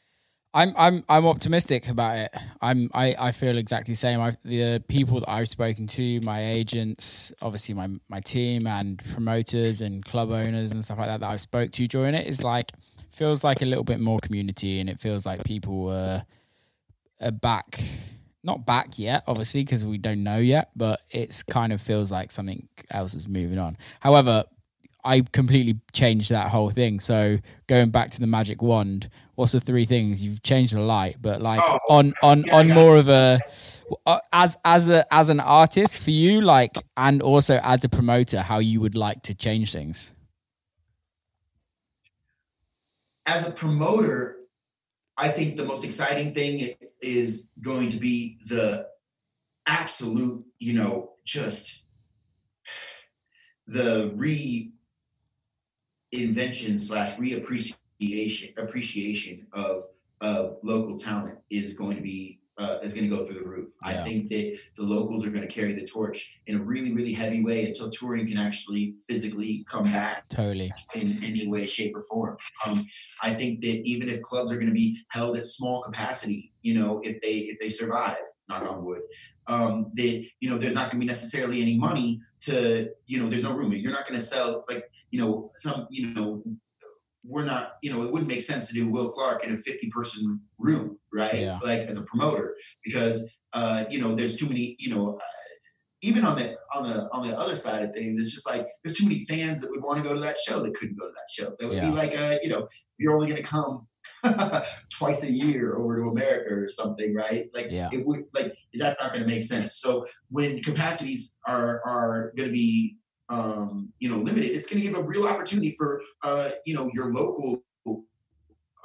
Speaker 2: I'm I'm I'm optimistic about it. I'm I, I feel exactly the same. I, the people that I've spoken to, my agents, obviously my my team and promoters and club owners and stuff like that that I've spoke to during it is like feels like a little bit more community and it feels like people uh, are back. Not back yet, obviously, because we don't know yet, but it's kind of feels like something else is moving on. However, I completely changed that whole thing. So going back to the magic wand, what's the three things you've changed a light, but like
Speaker 3: Oh,
Speaker 2: on on
Speaker 3: yeah,
Speaker 2: on
Speaker 3: yeah.
Speaker 2: more of a uh, as as a as an artist for you, like, and also as a promoter, how you would like to change things.
Speaker 3: As a promoter, I think the most exciting thing is going to be the absolute, you know, just the reinvention slash reappreciation appreciation of of local talent is going to be uh, is going to go through the roof. I think that the locals are going to carry the torch in a really really heavy way until touring can actually physically come back
Speaker 2: Totally.
Speaker 3: in any way, shape, or form. Um, I think that even if clubs are going to be held at small capacity, you know, if they if they survive, knock on wood, um, that you know, there's not going to be necessarily any money to, you know, there's no room. You're not going to sell like, you know, some, you know, we're not, you know, it wouldn't make sense to do Will Clarke in a 50 person room, right?
Speaker 2: Yeah.
Speaker 3: Like as a promoter, because, uh, you know, there's too many, you know, uh, even on the on the on the other side of things, it's just like there's too many fans that would want to go to that show that couldn't go to that show. That would
Speaker 2: Yeah.
Speaker 3: be like, uh, you know, you're only going to come twice a year over to America or something, right? Like
Speaker 2: Yeah.
Speaker 3: it would like that's not going to make sense. So when capacities are are going to be um, you know limited, it's going to give a real opportunity for uh, you know your local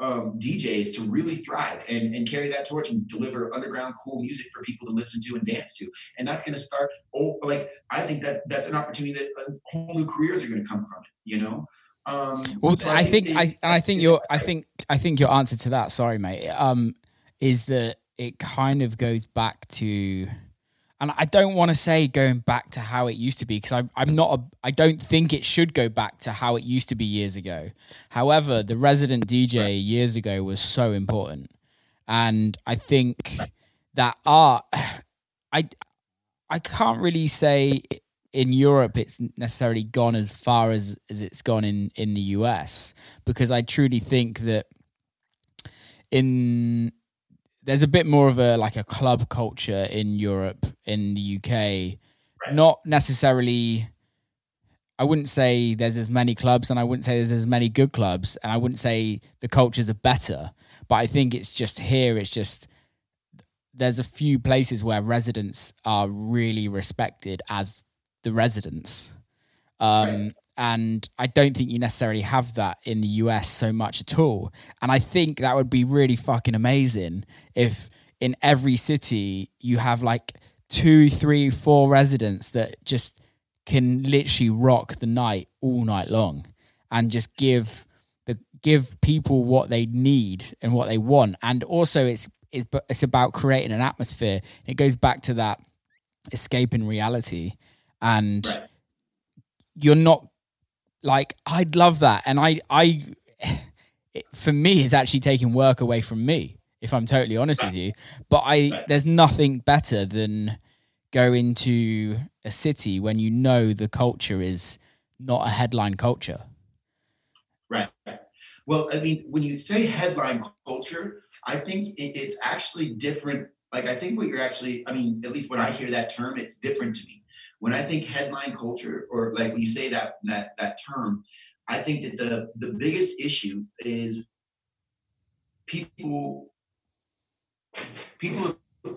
Speaker 3: um, DJs to really thrive and, and carry that torch and deliver underground cool music for people to listen to and dance to. And that's going to start. Oh, like I think that that's an opportunity that uh, whole new careers are going to come from it. You know. Um,
Speaker 2: Well,
Speaker 3: so
Speaker 2: I think
Speaker 3: it-
Speaker 2: I I think your I think I think your answer to that, sorry, mate, um, is that it kind of goes back to, and I don't want to say going back to how it used to be because I'm I'm not a I don't think it should go back to how it used to be years ago. However, the resident DJ years ago was so important, and I think that art, I I can't really say in Europe it's necessarily gone as far as as it's gone in in the US because I truly think that in there's a bit more of a like a club culture in Europe in the UK
Speaker 3: Right.
Speaker 2: not necessarily I wouldn't say there's as many clubs and I wouldn't say there's as many good clubs and I wouldn't say the cultures are better but I think it's just here it's just there's a few places where residents are really respected as the residents. Um,
Speaker 3: Right.
Speaker 2: And I don't think you necessarily have that in the US so much at all. And I think that would be really fucking amazing if in every city you have like two, three, four residents that just can literally rock the night all night long and just give the give people what they need and what they want. And also it's it's it's about creating an atmosphere. It goes back to that escaping reality and
Speaker 3: Right.
Speaker 2: you're not like I'd love that and I I it, for me it's actually taking work away from me if I'm totally honest with you but I there's nothing better than going to a city when you know the culture is not a headline culture
Speaker 3: Right. Well, I mean, when you say headline culture, I think it, it's actually different. Like, I think what you're actually, I mean, at least when I hear that term, it's different to me. When I think headline culture, or like when you say that that that term, I think that the the biggest issue is people people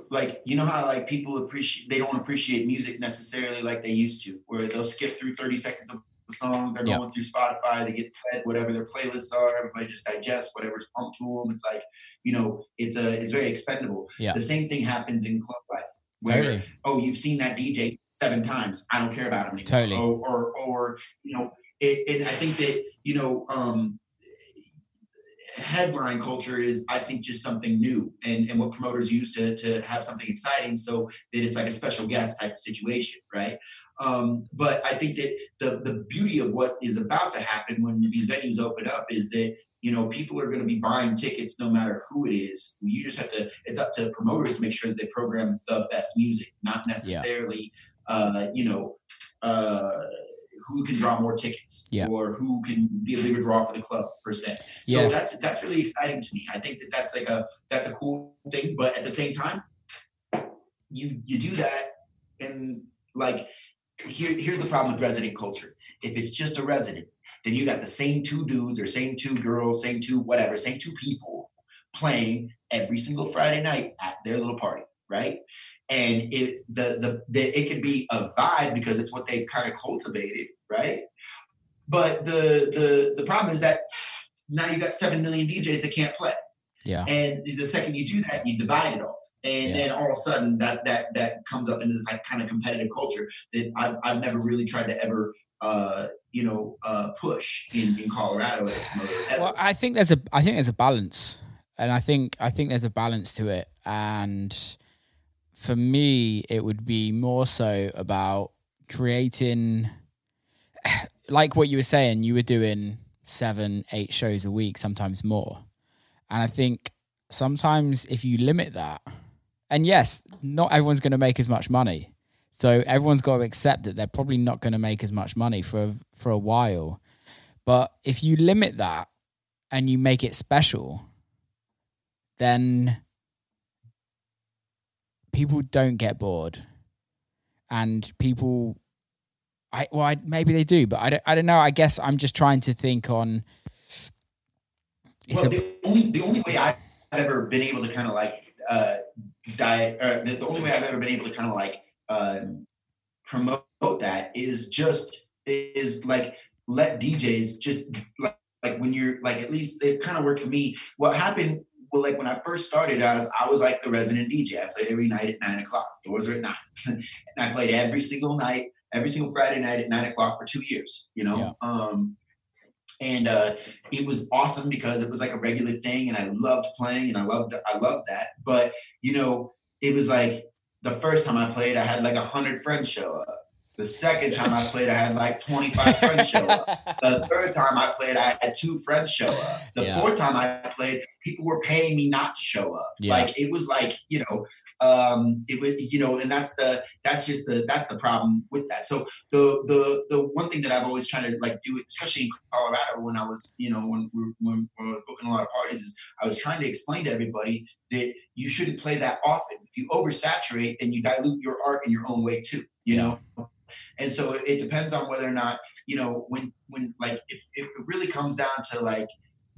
Speaker 3: like you know how like people appreciate they don't appreciate music necessarily like they used to where they'll skip through 30 seconds of a song they're
Speaker 2: Yeah.
Speaker 3: going through spotify they get fed whatever their playlists are everybody just digests whatever's pumped to them it's like you know it's a it's very expendable
Speaker 2: Yeah.
Speaker 3: the same thing happens in club life where
Speaker 2: totally
Speaker 3: oh, you've seen that DJ seven times. I don't care about him anymore.
Speaker 2: Totally.
Speaker 3: Or, or, or you know, it, and I think that you know, um, headline culture is, I think, just something new, and and what promoters use to to have something exciting, so that it's like a special guest type of situation, right? Um, but I think that the the beauty of what is about to happen when these venues open up is that you know people are going to be buying tickets no matter who it is. You just have to. It's up to promoters to make sure that they program the best music, not necessarily, uh, you know, uh, who can draw more tickets
Speaker 2: Yeah.
Speaker 3: or who can be a bigger draw for the club per se. So
Speaker 2: Yeah.
Speaker 3: that's that's really exciting to me. I think that that's like a that's a cool thing, but at the same time, you you do that and like here here's the problem with resident culture. If it's just a resident, then you got the same two dudes or same two girls, same two whatever, same two people playing every single Friday night at their little party, right? And it the the, the it could be a vibe because it's what they've kind of cultivated, right? But the the the problem is that now you got seven million DJs that can't play.
Speaker 2: yeah
Speaker 3: And the second you do that, you divide it all. And
Speaker 2: Yeah.
Speaker 3: then all of a sudden that that that comes up into this like kind of competitive culture that I've, I've never really tried to ever uh you know uh push in, in Colorado as a promoter, ever.
Speaker 2: Well, I think there's a I think there's a balance, and I think I think there's a balance to it. And for me, it would be more so about creating, like what you were saying. You were doing seven, eight shows a week, sometimes more. And I think sometimes if you limit that, and yes, not everyone's going to make as much money. So everyone's got to accept that they're probably not going to make as much money for a, for a while. But if you limit that and you make it special, then people don't get bored, and people, I well, I, maybe they do, but I don't, I don't know. I guess I'm just trying to think on.
Speaker 3: well, a, the only the only way I've ever been able to kind of like uh, die, uh, the, the only way I've ever been able to kind of like uh, promote that is just is like let DJs just like, like when you're like at least it kind of worked for me. What happened well, like when I first started, I was I was like the resident DJ. I played every night at nine o'clock. Doors are at nine, and I played every single night, every single Friday night at nine o'clock for two years. You know, yeah. um, and uh, it was awesome because it was like a regular thing, and I loved playing, and I loved I loved that. But you know, it was like the first time I played, I had like a hundred friends show up. The second time I played, I had like 25 friends show up. The third time I played, I had two friends show up. The yeah. fourth time I played, people were paying me not to show up. Yeah. Like it was like, you know, um, it was, you know, and that's the that's just the that's the problem with that. So the the the one thing that I've always tried to like do, especially in Colorado when I was, you know, when when, when I was booking a lot of parties, is I was trying to explain to everybody that you shouldn't play that often. If you oversaturate, then you dilute your art in your own way too. You know, and so it depends on whether or not, you know, when, when like, if, if it really comes down to like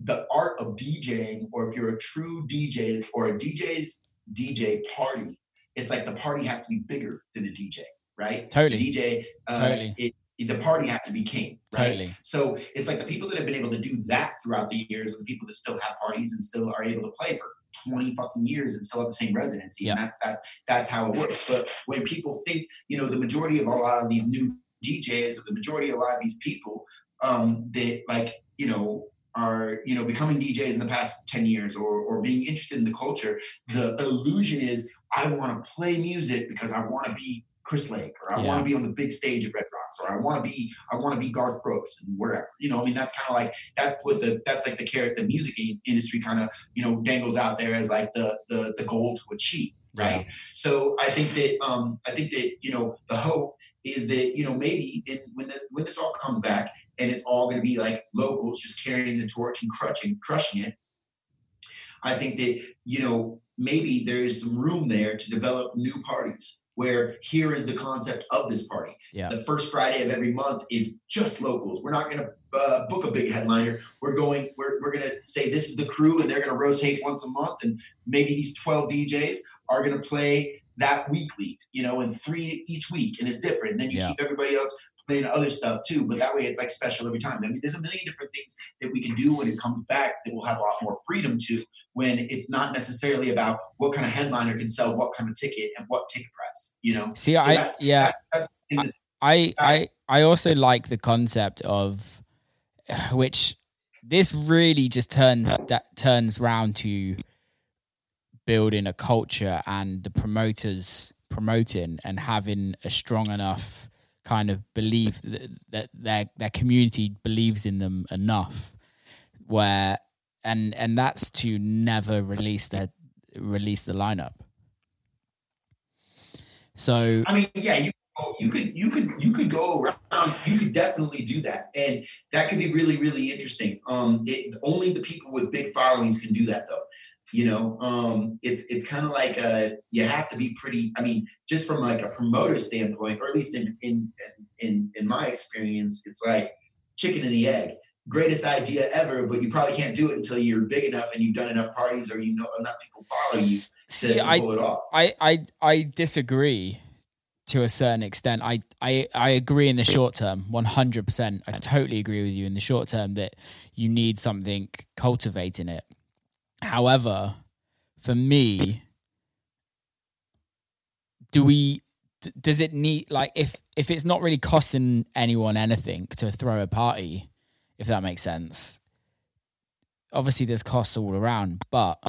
Speaker 3: the art of DJing, or if you're a true DJ's or a DJ's DJ party, it's like the party has to be bigger than the DJ, right?
Speaker 2: Totally.
Speaker 3: The DJ, uh, totally. It, the party has to be king, right? Totally. So it's like the people that have been able to do that throughout the years are the people that still have parties and still are able to play for 20 fucking years and still have the same residency. Yeah. And that, that, that's how it works. But when people think, you know, the majority of a lot of these new DJs or the majority of a lot of these people um, that like, you know, are you know becoming DJs in the past 10 years or or being interested in the culture, the illusion is I want to play music because I want to be Chris Lake, or I yeah. want to be on the big stage at Red Rocks, or I want to be I want to be Garth Brooks and wherever. You know, I mean, that's kind of like that's what the that's like the carrot the music industry kind of you know dangles out there as like the the the goal to achieve, right? Yeah. So I think that um I think that you know the hope is that you know maybe in, when the, when this all comes back and it's all going to be like locals just carrying the torch and crushing crushing it. I think that you know maybe there is some room there to develop new parties where here is the concept of this party. Yeah. The first Friday of every month is just locals. We're not going to uh, book a big headliner. We're going, we're, we're going to say this is the crew and they're going to rotate once a month. And maybe these 12 DJs are going to play that weekly, you know, and three each week. And it's different. And then you yeah. keep everybody else playing other stuff too. But that way it's like special every time. I mean, there's a million different things that we can do when it comes back that we'll have a lot more freedom to when it's not necessarily about what kind of headliner can sell what kind of ticket and what ticket price, you know?
Speaker 2: See, so I, that's, yeah, that's, that's I, I, I also like the concept of which this really just turns that turns round to building a culture and the promoters promoting and having a strong enough kind of believe that their their community believes in them enough where and and that's to never release their release the lineup. So
Speaker 3: i mean yeah you you could you could you could go around you could definitely do that. And that could be really really interesting. Um it, only the people with big followings can do that though you know um it's it's kind of like uh you have to be pretty i mean just from like a promoter standpoint or at least in in in in my experience it's like chicken and the egg. Greatest idea ever but you probably can't do it until you're big enough and you've done enough parties or you know enough people follow you to, See, to
Speaker 2: I,
Speaker 3: pull it off.
Speaker 2: I i i disagree to a certain extent. I i i agree in the short term 100% i totally agree with you in the short term that you need something cultivating it However, for me, do we does it need like if if it's not really costing anyone anything to throw a party, if that makes sense. Obviously, there's costs all around, but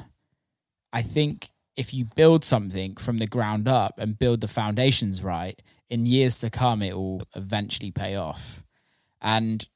Speaker 2: I think if you build something from the ground up and build the foundations right, in years to come, it will eventually pay off. And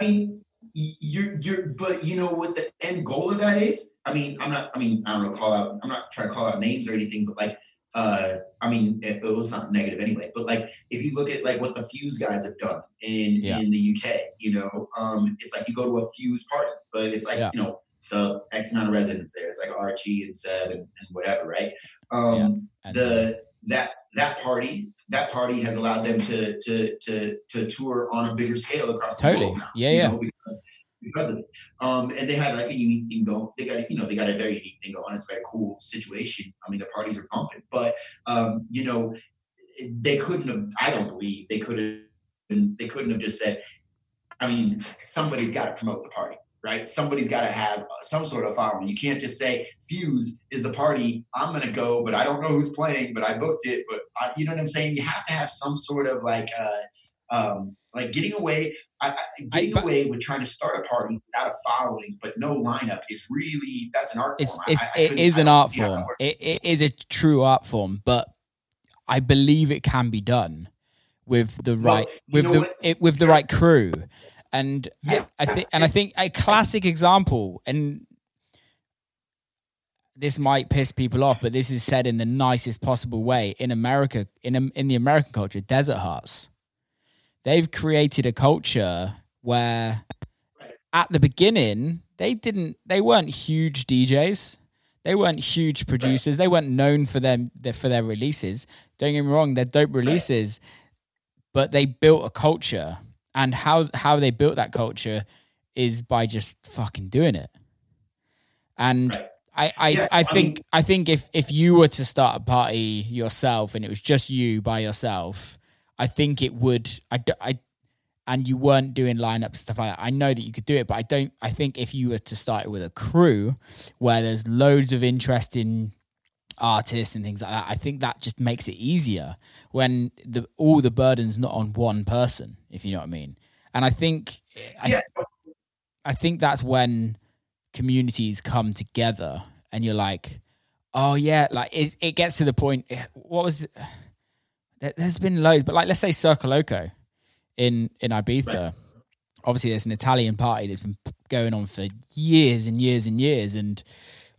Speaker 3: I mean, you're you're but you know what the end goal of that is i mean i'm not i mean i don't know call out i'm not trying to call out names or anything but like uh, I mean, it, it, was not negative anyway, but like if you look at like what the Fuse guys have done in yeah. in the UK, you know, um, it's like you go to a Fuse party, but it's like yeah. you know the X amount of residents there. It's like Archie and Seb and, and whatever, right? Um, yeah. the that that party that party has allowed them to to to to tour on a bigger scale across
Speaker 2: totally. the world
Speaker 3: now.
Speaker 2: Yeah, yeah. Know,
Speaker 3: because, because of it. Um, and they had like a unique thing going. They got you know they got a very unique thing going. It's a very cool situation. I mean the parties are pumping, but um, you know they couldn't have. I don't believe they could have. They couldn't have just said. I mean, somebody's got to promote the party right? Somebody's got to have some sort of following. You can't just say Fuse is the party. I'm going to go, but I don't know who's playing, but I booked it. But I, you know what I'm saying? You have to have some sort of like, uh, um, like getting away, I, getting I, away with trying to start a party without a following, but no lineup is really that's an art
Speaker 2: it's,
Speaker 3: form.
Speaker 2: It's, I, it is an art form. It, it is a true art form, but I believe it can be done with the right well, with the it, with the right crew and yeah. I, I think, and I think a classic example, and this might piss people off, but this is said in the nicest possible way. In America, in um, in the American culture, Desert Hearts, they've created a culture where, at the beginning, they didn't, they weren't huge DJs, they weren't huge producers, they weren't known for them for their releases. Don't get me wrong, they're dope releases, but they built a culture and how how they built that culture is by just fucking doing it. And right. I I, yeah, I think I, I think if if you were to start a party yourself and it was just you by yourself, I think it would I I and you weren't doing lineups stuff like that. I know that you could do it, but I don't. I think if you were to start it with a crew where there's loads of interest in artists and things like that, I think that just makes it easier when the all the burden's not on one person if you know what I mean. And I think, yeah. I, I think that's when communities come together and you're like, oh yeah, like it, it gets to the point. Eh, what was it? There's been loads, but like let's say Circoloco in in Ibiza. Right. Obviously, there's an Italian party that's been going on for years and years and years, and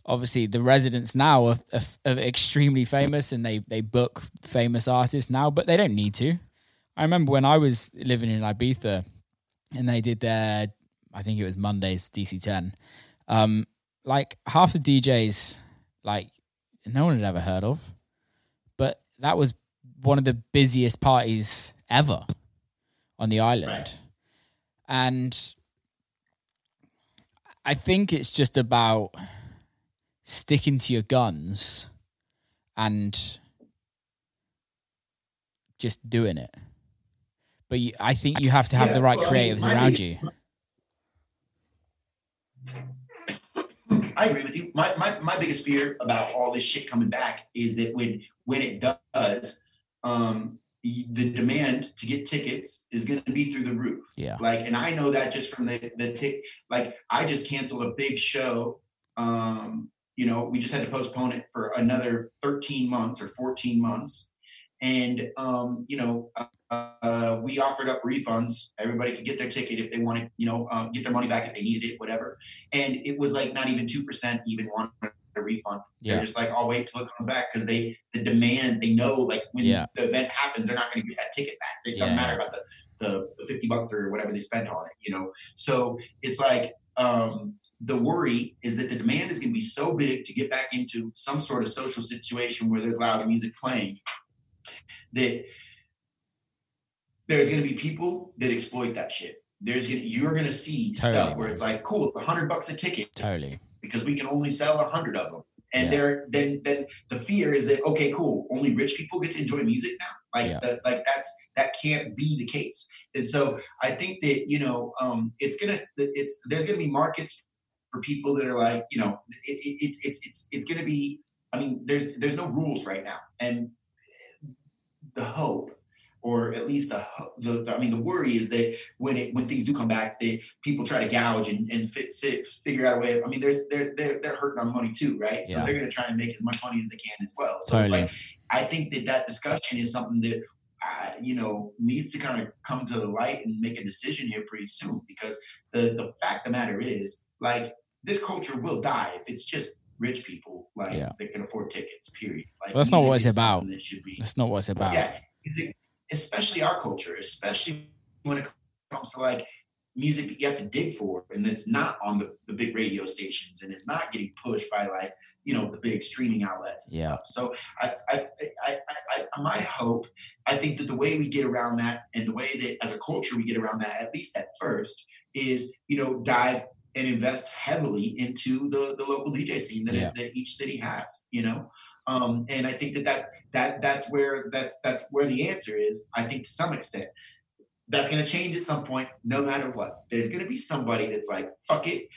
Speaker 2: obviously the residents now are, are, are extremely famous and they they book famous artists now, but they don't need to. I remember when I was living in Ibiza and they did their, I think it was Mondays DC10. Um, like half the DJs, like no one had ever heard of, but that was one of the busiest parties ever on the island. Right. And I think it's just about sticking to your guns and just doing it. But you, I think you have to have yeah, the right well, creatives I mean, around you.
Speaker 3: I agree with you. My, my my biggest fear about all this shit coming back is that when when it does, um, the demand to get tickets is going to be through the roof.
Speaker 2: Yeah.
Speaker 3: Like, and I know that just from the the tick. Like, I just canceled a big show. Um, you know, we just had to postpone it for another 13 months or 14 months, and um, you know, uh, we offered up refunds. Everybody could get their ticket if they wanted, you know, um, get their money back if they needed it, whatever. And it was like not even two percent even wanted a refund. Yeah. They're just like, I'll wait till it comes back because they the demand they know like when yeah. the event happens, they're not going to get that ticket back. It doesn't yeah. matter about the, the the fifty bucks or whatever they spent on it, you know. So it's like um, the worry is that the demand is going to be so big to get back into some sort of social situation where there's loud music playing that there's going to be people that exploit that shit. There's gonna, you're going to see totally. stuff where it's like, cool, it's a hundred bucks a ticket,
Speaker 2: totally,
Speaker 3: because we can only sell a hundred of them. And yeah. there, then, then the fear is that okay, cool, only rich people get to enjoy music now. Like, yeah. the, like that's that can't be the case. And so I think that you know, um, it's gonna, it's there's gonna be markets for people that are like, you know, it, it, it's it's it's it's gonna be. I mean, there's there's no rules right now, and the hope or at least the, the I mean the worry is that when it when things do come back, that people try to gouge and, and fit, sit, figure out a way. Of, I mean, there's they're they're they're hurting on money too, right? So yeah. they're going to try and make as much money as they can as well. So totally. it's like I think that that discussion is something that uh, you know needs to kind of come to the light and make a decision here pretty soon because the the fact of the matter is like this culture will die if it's just rich people like
Speaker 2: Yeah.
Speaker 3: that can afford tickets. Period. Like
Speaker 2: Well, that's not what it's about.
Speaker 3: That should be.
Speaker 2: That's not what it's about.
Speaker 3: Yeah, especially our culture, especially when it comes to like music that you have to dig for and it's not on the, the big radio stations and it's not getting pushed by like you know the big streaming outlets and
Speaker 2: Yeah.
Speaker 3: stuff so I, I, I, I, I my hope i think that the way we get around that and the way that as a culture we get around that at least at first is you know dive and invest heavily into the, the local dj scene that,
Speaker 2: Yeah.
Speaker 3: that each city has you know? Um, and i think that, that that that's where that's that's where the answer is i think to some extent. That's going to change at some point no matter what. There's going to be somebody that's like fuck it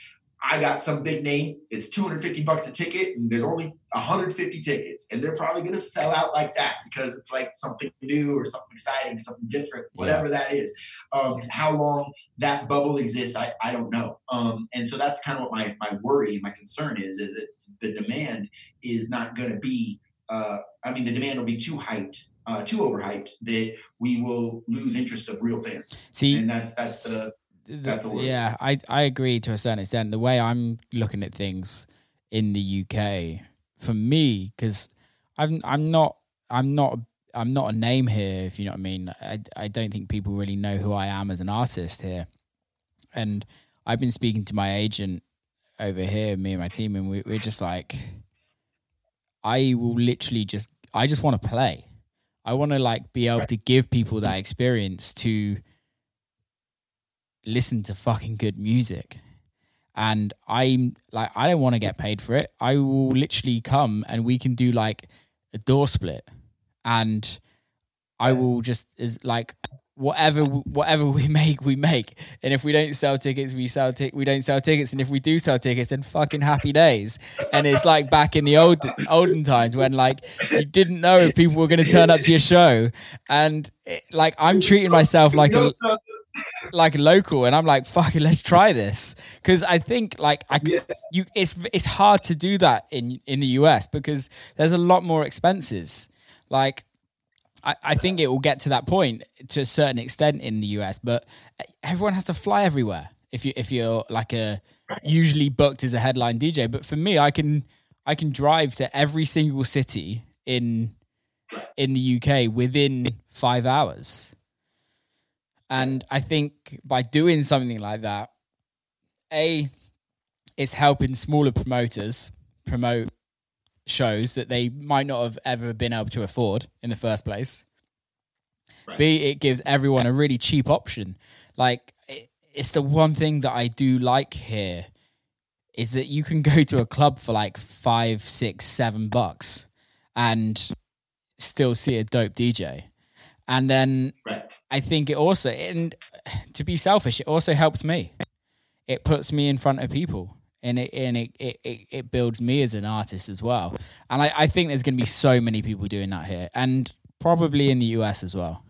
Speaker 3: i got some big name it's 250 bucks a ticket and there's only 150 tickets and they're probably going to sell out like that because it's like something new or something exciting something different whatever that is. Um, how long that bubble exists i, I don't know um, and so that's kind of what my, my worry my concern is, is that the demand is not going to be uh, i mean the demand will be too hyped uh, too overhyped that we will lose interest of real fans
Speaker 2: See,
Speaker 3: and that's that's the
Speaker 2: the-
Speaker 3: that's the word.
Speaker 2: yeah, I I agree to a certain extent. The way I'm looking at things in the UK, for me, because I'm I'm not I'm not I'm not a name here. If you know what I mean, I I don't think people really know who I am as an artist here, and I've been speaking to my agent over here, me and my team, and we, we're just like, I will literally just I just want to play. I want to like be able to give people that experience to listen to fucking good music. And I'm like, I don't want to get paid for it. I will literally come and we can do like a door split, and I will just is like whatever whatever we make, we make. And if we don't sell tickets, we sell tic- we don't sell tickets. And if we do sell tickets, then fucking happy days. And it's like back in the old olden times when like you didn't know if people were going to turn up to your show, and it, like I'm treating myself like a like local and i'm like fuck it let's try this because i think like I
Speaker 3: Yeah.
Speaker 2: you it's it's hard to do that in in the us because there's a lot more expenses like I, I think it will get to that point to a certain extent in the US, but everyone has to fly everywhere. If you if you're like a usually booked as a headline DJ, but for me, I can I can drive to every single city in in the UK within five hours. And I think by doing something like that, A, it's helping smaller promoters promote shows that they might not have ever been able to afford in the first place.
Speaker 3: Right.
Speaker 2: B, it gives everyone a really cheap option. Like, it, it's the one thing that I do like here is that you can go to a club for like five, six, seven bucks and still see a dope DJ. And then
Speaker 3: right
Speaker 2: I think it also, and to be selfish, it also helps me. It puts me in front of people, and it and it it, it, builds me as an artist as well. And I, I think there's going to be so many people doing that here, and probably in the US as well.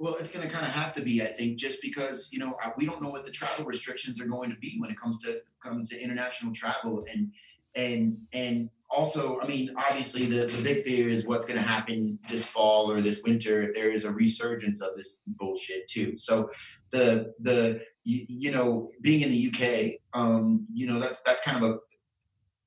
Speaker 3: Well, it's going to kind of have to be, I think, just because you know we don't know what the travel restrictions are going to be when it comes to comes to international travel, and and and also, I mean, obviously, the the big fear is what's going to happen this fall or this winter if there is a resurgence of this bullshit too. So the the you, you know being in the UK, um, you know that's that's kind of a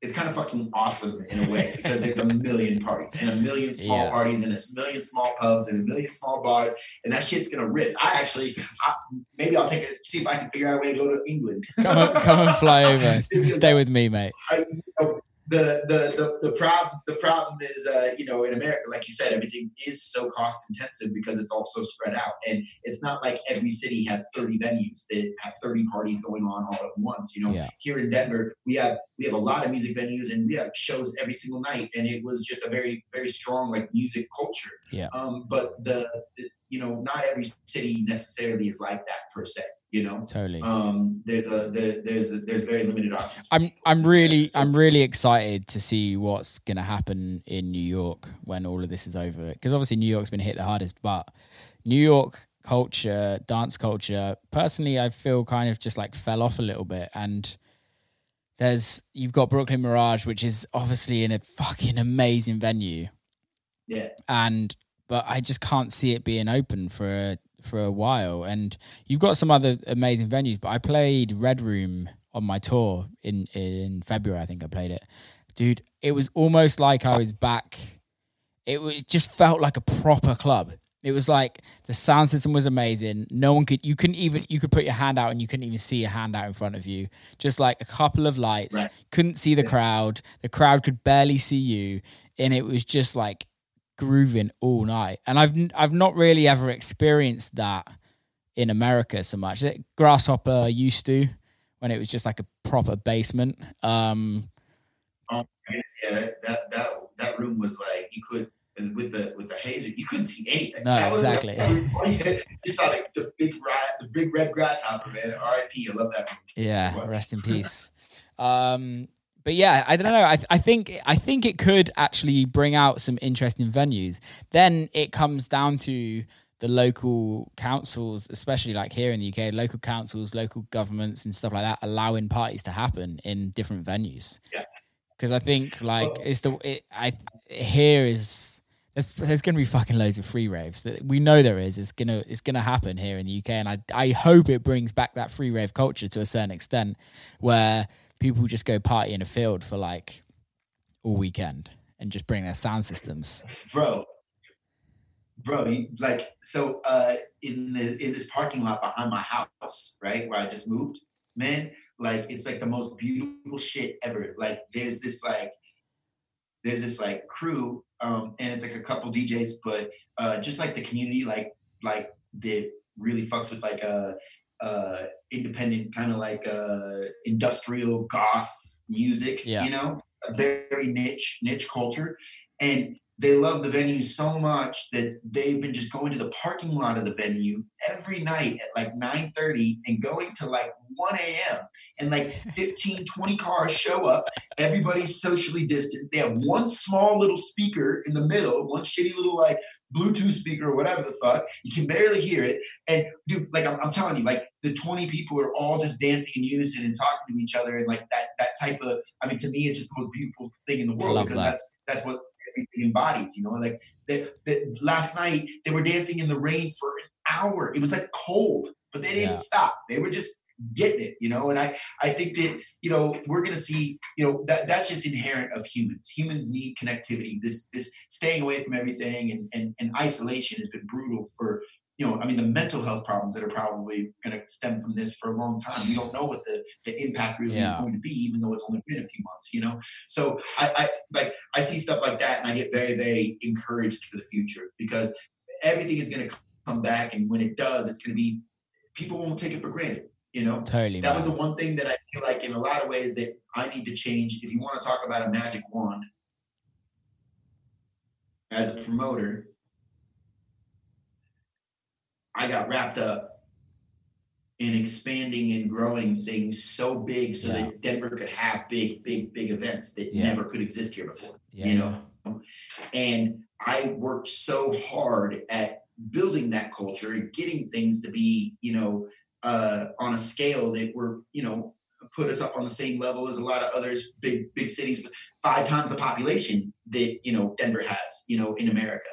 Speaker 3: it's kind of fucking awesome in a way because there's a million parties and a million small
Speaker 2: Yeah.
Speaker 3: parties and a million small pubs and a million small bars and that shit's gonna rip. I actually, I, maybe I'll take it, see if I can figure out a way to go to England.
Speaker 2: Come on, come and fly over. Stay with me, mate.
Speaker 3: I, you know, the the the the problem the problem is uh, you know in America, like you said, everything is so cost intensive because it's all so spread out, and it's not like every city has thirty venues that have thirty parties going on all at once. You know,
Speaker 2: Yeah.
Speaker 3: here in Denver, we have we have a lot of music venues and we have shows every single night, and it was just a very very strong like music culture.
Speaker 2: Yeah.
Speaker 3: Um, but the, the you know not every city necessarily is like that per se. You know,
Speaker 2: Totally.
Speaker 3: um, there's a there, there's a, there's very limited options.
Speaker 2: I'm. I'm really
Speaker 3: So-
Speaker 2: I'm really excited to see what's gonna happen in New York when all of this is over. Because obviously New York's been hit the hardest, but New York culture, dance culture, personally, I feel kind of just like fell off a little bit. And there's you've got Brooklyn Mirage, which is obviously in a fucking amazing venue,
Speaker 3: Yeah.
Speaker 2: and but I just can't see it being open for a, for a while. And you've got some other amazing venues, but I played Red Room on my tour in in February. I think I played it, dude. It was almost like I was back. It, was, it just felt like a proper club. It was like the sound system was amazing. No one could, you couldn't even, you could put your hand out and you couldn't even see a hand out in front of you. Just like a couple of lights. Right. Couldn't see the crowd. The crowd could barely see you. And it was just like grooving all night. And I've, I've not really ever experienced that in America so much. Grasshopper used to when it was just like a proper basement. Um,
Speaker 3: oh, yeah, that, that, that, that room was like, you could, with the with the hazer, you couldn't see anything.
Speaker 2: No, that exactly.
Speaker 3: Was, you saw like the big the big red grasshopper, man. R.I.P. I love that.
Speaker 2: Yeah, so rest in peace. um, but yeah, I don't know. I I think I think it could actually bring out some interesting venues. Then it comes down to the local councils, especially like here in the UK, local councils, local governments, and stuff like that, allowing parties to happen in different venues.
Speaker 3: Yeah.
Speaker 2: Because I think like it's the it, I here is there's, there's going to be fucking loads of free raves that we know there is. It's gonna it's gonna happen here in the UK, and I I hope it brings back that free rave culture to a certain extent, where people just go party in a field for like all weekend and just bring their sound systems.
Speaker 3: Bro, bro, you, like so uh, in the in this parking lot behind my house, right where I just moved, man, like it's like the most beautiful shit ever. Like there's this like there's this like crew um, and it's like a couple DJs, but uh, just like the community, like like that really fucks with like a, a independent kind of like a industrial goth music, yeah. you know, a very niche niche culture, and they love the venue so much that they've been just going to the parking lot of the venue every night at like 9.30 and going to like 1 a.m. and like 15, 20 cars show up. Everybody's socially distanced. They have one small little speaker in the middle, one shitty little like Bluetooth speaker or whatever the fuck. You can barely hear it. And dude, like I'm, I'm telling you, like the 20 people are all just dancing in unison and talking to each other. And like that, that type of, I mean, to me, it's just the most beautiful thing in the world because that. that's, that's what everything embodies. You know, like the, the, last night they were dancing in the rain for an hour. It was like cold, but they didn't yeah. stop. They were just getting it. You know, and I I think that you know we're gonna see. You know that that's just inherent of humans. Humans need connectivity. This this staying away from everything and and, and isolation has been brutal for you know, I mean, the mental health problems that are probably going to stem from this for a long time. We don't know what the, the impact really yeah. is going to be, even though it's only been a few months, you know? So I, I like, I see stuff like that and I get very, very encouraged for the future because everything is going to come back. And when it does, it's going to be, people won't take it for granted. You know,
Speaker 2: totally.
Speaker 3: That man. was the one thing that I feel like in a lot of ways that I need to change. If you want to talk about a magic wand as a promoter, I got wrapped up in expanding and growing things so big so yeah. that Denver could have big, big, big events that yeah. never could exist here before. Yeah, you know? And I worked so hard at building that culture and getting things to be, you know, uh, on a scale that were, you know, put us up on the same level as a lot of others big big cities five times the population that you know denver has you know in america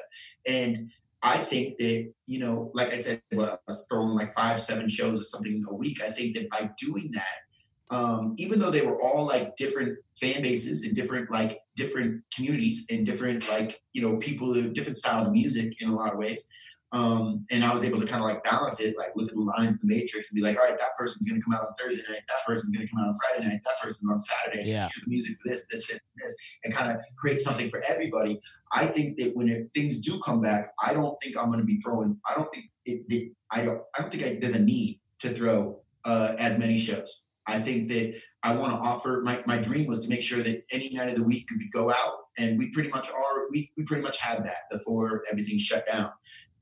Speaker 3: and I think that, you know, like I said, well, I was throwing like five, seven shows or something a week. I think that by doing that, um, even though they were all like different fan bases and different like different communities and different like you know people different styles of music in a lot of ways um, and I was able to kind of like balance it, like look at the lines the matrix and be like, all right, that person's going to come out on Thursday night, that person's going to come out on Friday night, that person's on Saturday. Yeah. Here's the music for this, this, this, this, and kind of create something for everybody. I think that when it, things do come back, I don't think I'm going to be throwing. I don't think it. it I don't. I don't think I, there's a need to throw uh, as many shows. I think that I want to offer. My my dream was to make sure that any night of the week you could go out, and we pretty much are. We we pretty much had that before everything shut down.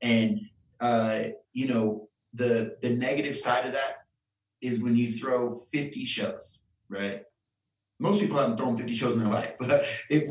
Speaker 3: And uh, you know, the the negative side of that is when you throw 50 shows, right? Most people haven't thrown 50 shows in their life, but it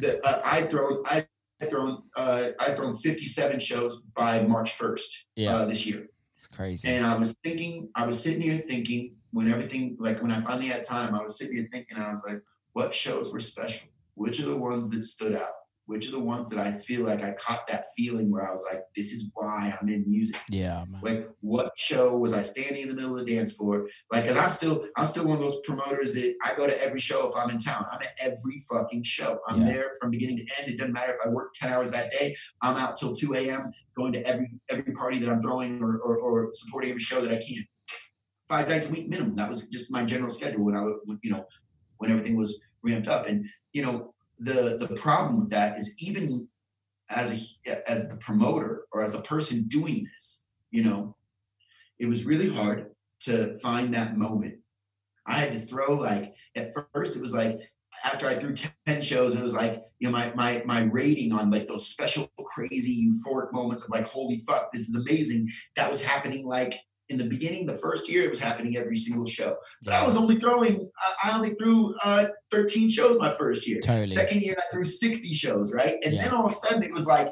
Speaker 3: the, uh, I throw I thrown uh, I thrown 57 shows by March 1st yeah. uh, this year.
Speaker 2: It's crazy.
Speaker 3: And I was thinking, I was sitting here thinking when everything like when I finally had time, I was sitting here thinking, I was like, what shows were special? Which are the ones that stood out? Which are the ones that I feel like I caught that feeling where I was like, this is why I'm in music.
Speaker 2: Yeah, man.
Speaker 3: Like what show was I standing in the middle of the dance floor? Like, cause I'm still, I'm still one of those promoters that I go to every show if I'm in town. I'm at every fucking show. I'm
Speaker 2: Yeah.
Speaker 3: there from beginning to end. It doesn't matter if I work 10 hours that day. I'm out till 2 a.m. going to every every party that I'm throwing or, or, or supporting every show that I can. Five nights a week minimum. That was just my general schedule when I would, you know, when everything was ramped up. And, you know, the the problem with that is even as a as the promoter or as a person doing this, you know, it was really hard to find that moment. I had to throw like at first it was like after I threw 10 shows, it was like, you know, my my my rating on like those special crazy euphoric moments of like, holy fuck, this is amazing. That was happening like in the beginning, the first year, it was happening every single show. But I was only throwing, I- I only threw uh, 13 shows my first year.
Speaker 2: Totally.
Speaker 3: Second year, I threw 60 shows, right? And
Speaker 2: Yeah.
Speaker 3: then all of a sudden, it was like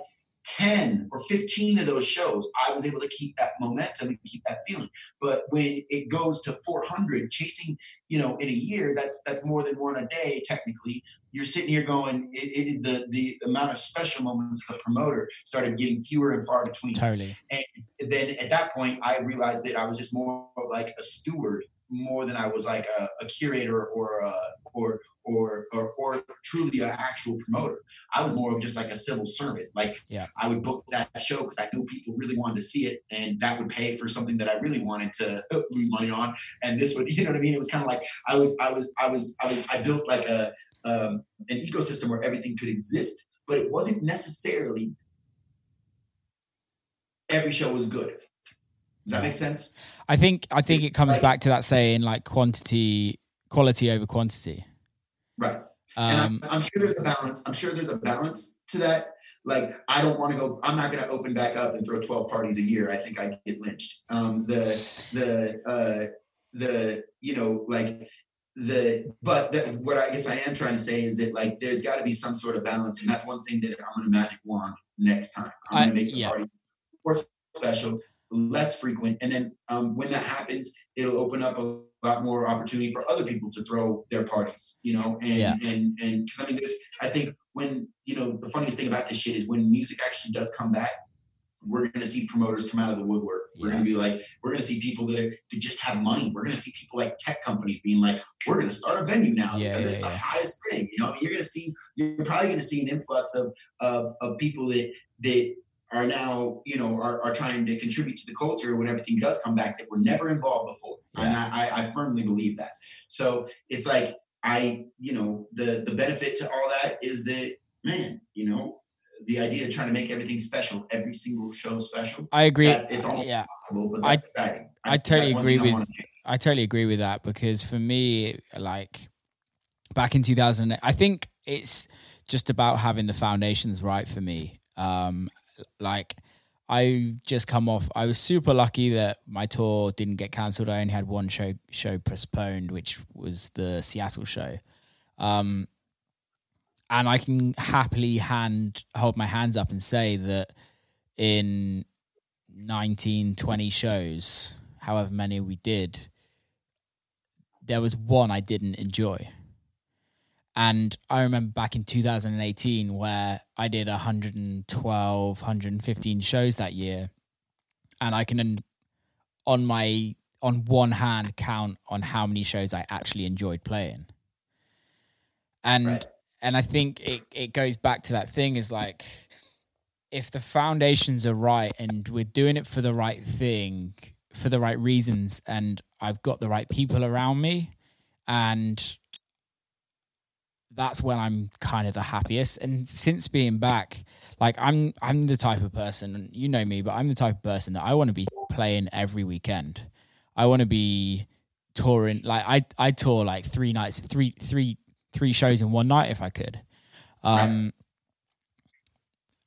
Speaker 3: 10 or 15 of those shows, I was able to keep that momentum and keep that feeling. But when it goes to 400, chasing, you know, in a year, that's that's more than one a day, technically. You're sitting here going, it, it, the the amount of special moments a promoter started getting fewer and far between
Speaker 2: Totally.
Speaker 3: And then at that point I realized that I was just more like a steward more than I was like a, a curator or a, or or or or truly an actual promoter. I was more of just like a civil servant. Like
Speaker 2: Yeah.
Speaker 3: I would book that show because I knew people really wanted to see it, and that would pay for something that I really wanted to lose money on. And this would, you know what I mean? It was kind of like I was I was I was I was I built like a um, an ecosystem where everything could exist, but it wasn't necessarily every show was good. Does that make sense?
Speaker 2: I think I think it comes back to that saying like quantity, quality over quantity.
Speaker 3: Right. and
Speaker 2: Um,
Speaker 3: I'm, I'm sure there's a balance. I'm sure there's a balance to that. Like, I don't want to go. I'm not going to open back up and throw 12 parties a year. I think I'd get lynched. Um, the the uh, the you know like the but the, what I guess I am trying to say is that like there's got to be some sort of balance, and that's one thing that I'm to magic wand next time. I'm
Speaker 2: I-
Speaker 3: to make the
Speaker 2: yeah.
Speaker 3: party more special, less frequent, and then um, when that happens, it'll open up a lot more opportunity for other people to throw their parties, you know, and
Speaker 2: Yeah.
Speaker 3: and and because I mean, there's I think when you know the funniest thing about this shit is when music actually does come back, we're gonna see promoters come out of the woodwork. We're
Speaker 2: Yeah.
Speaker 3: gonna be like, we're gonna see people that, are, that just have money. We're gonna see people like tech companies being like, we're gonna start a venue now
Speaker 2: Yeah,
Speaker 3: because
Speaker 2: yeah,
Speaker 3: it's the highest thing. You know, I mean, you're gonna see, you're probably gonna see an influx of of of people that that are now, you know, are, are trying to contribute to the culture when everything does come back that were never involved before. And I, I, I firmly believe that. So it's like I, you know, the the benefit to all that is that, man, you know, the idea of trying to make everything special, every single show special,
Speaker 2: I agree.
Speaker 3: it's almost
Speaker 2: yeah,
Speaker 3: possible, but
Speaker 2: I-
Speaker 3: exciting.
Speaker 2: I totally
Speaker 3: that's
Speaker 2: agree
Speaker 3: thing I
Speaker 2: with- I totally agree with that because for me, like back in 2008, I think it's just about having the foundations right for me. Um, like I just come off. I was super lucky that my tour didn't get cancelled. I only had one show show postponed, which was the Seattle show. Um, and I can happily hand hold my hands up and say that in 19, 20 shows, however many we did, there was one I didn't enjoy. And I remember back in 2018 where I did 112, 115 shows that year. And I can, on my, on one hand, count on how many shows I actually enjoyed playing. And,
Speaker 3: Right.
Speaker 2: And I think it, it goes back to that thing is like, if the foundations are right and we're doing it for the right thing, for the right reasons, and I've got the right people around me, and that's when I'm kind of the happiest. And since being back, like I'm I'm the type of person, you know me, but I'm the type of person that I want to be playing every weekend. I want to be touring like I I tour like three nights, three three three shows in one night if I could. Um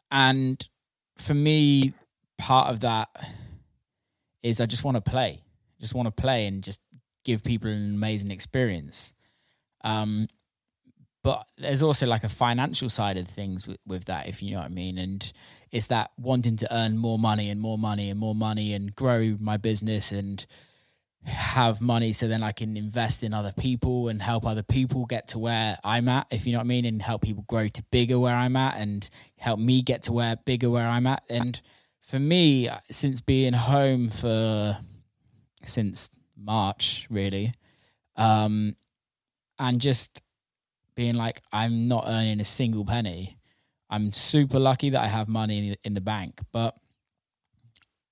Speaker 2: and for me, part of that is I just want to play. Just want to play and just give people an amazing experience. Um, but there's also like a financial side of things with, with that, if you know what I mean. And it's that wanting to earn more money and more money and more money and grow my business and have money so then I can invest in other people and help other people get to where I'm at, if you know what I mean, and help people grow to bigger where I'm at and help me get to where bigger where I'm at. And for me, since being home for since March, really, um, and just being like, I'm not earning a single penny. I'm super lucky that I have money in, in the bank, but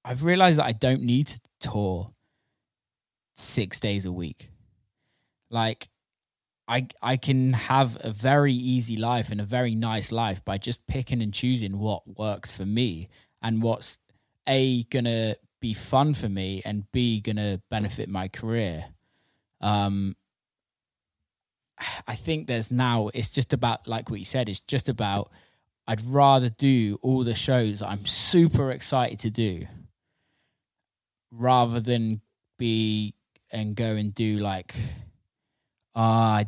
Speaker 2: I've realized that I don't need to tour six days a week. Like, I I can have a very easy life and a very nice life by just picking and choosing what works for me and what's a gonna be fun for me and b gonna benefit my career. Um, I think there's now it's just about like what you said. It's just about I'd rather do all the shows I'm super excited to do rather than be and go and do like uh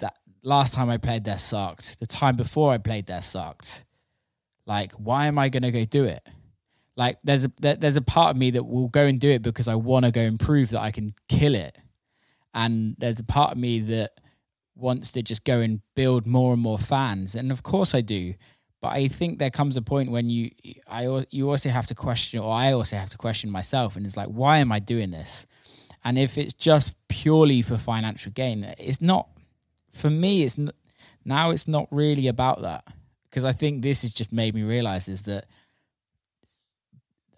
Speaker 2: that last time I played there sucked. The time before I played there sucked. Like why am I to go do it? Like there's a there, there's a part of me that will go and do it because I want to go and prove that I can kill it. And there's a part of me that wants to just go and build more and more fans. And of course I do. But I think there comes a point when you, I, you also have to question, or I also have to question myself, and it's like, why am I doing this? And if it's just purely for financial gain, it's not. For me, it's not, now it's not really about that because I think this has just made me realize is that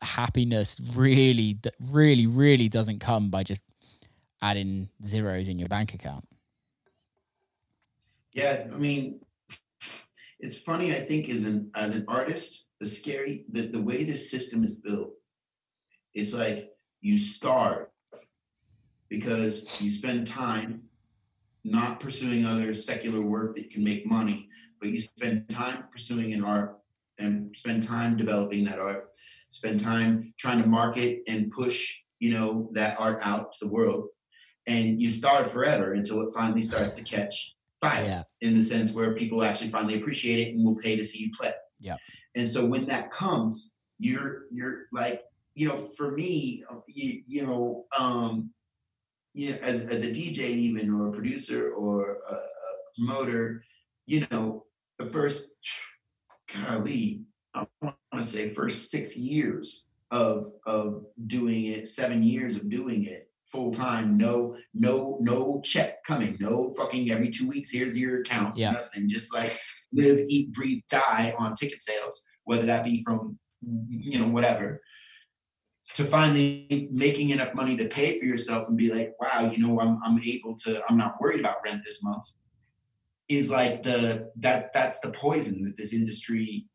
Speaker 2: happiness really, really, really doesn't come by just adding zeros in your bank account.
Speaker 3: Yeah, I mean, it's funny. I think as an as an artist, the scary the, the way this system is built, it's like you starve because you spend time not pursuing other secular work that can make money, but you spend time pursuing an art and spend time developing that art, spend time trying to market and push, you know, that art out to the world. And you starve forever until it finally starts to catch fire yeah. in the sense where people actually finally appreciate it and will pay to see you play.
Speaker 2: Yeah.
Speaker 3: And so when that comes, you're you're like, you know, for me, you, you know, um, you know, as as a DJ even or a producer or a, a promoter, you know, the first golly, I want to say first six years of of doing it, seven years of doing it, full time, no, no, no check coming, no fucking every two weeks, here's your account,
Speaker 2: yeah.
Speaker 3: nothing. Just like live, eat, breathe, die on ticket sales, whether that be from you know, whatever. To finally making enough money to pay for yourself and be like, wow, you know, I'm I'm able to, I'm not worried about rent this month. Is like the that that's the poison that this industry,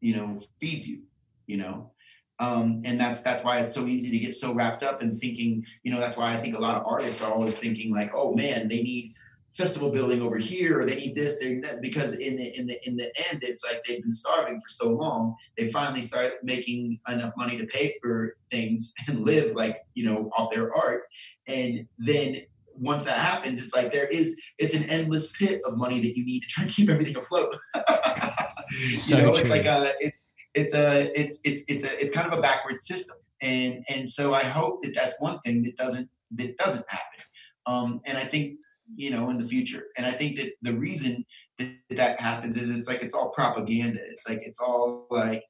Speaker 3: you know, feeds you, you know. Um, and that's that's why it's so easy to get so wrapped up in thinking, you know, that's why I think a lot of artists are always thinking like, oh man, they need festival building over here, or they need this, they need that, because in the in the in the end, it's like they've been starving for so long, they finally start making enough money to pay for things and live like you know off their art, and then once that happens, it's like there is it's an endless pit of money that you need to try and keep everything afloat. so you know, true. it's like a it's it's a it's it's it's a it's kind of a backward system and and so i hope that that's one thing that doesn't that doesn't happen um and i think you know in the future and i think that the reason that that happens is it's like it's all propaganda it's like it's all like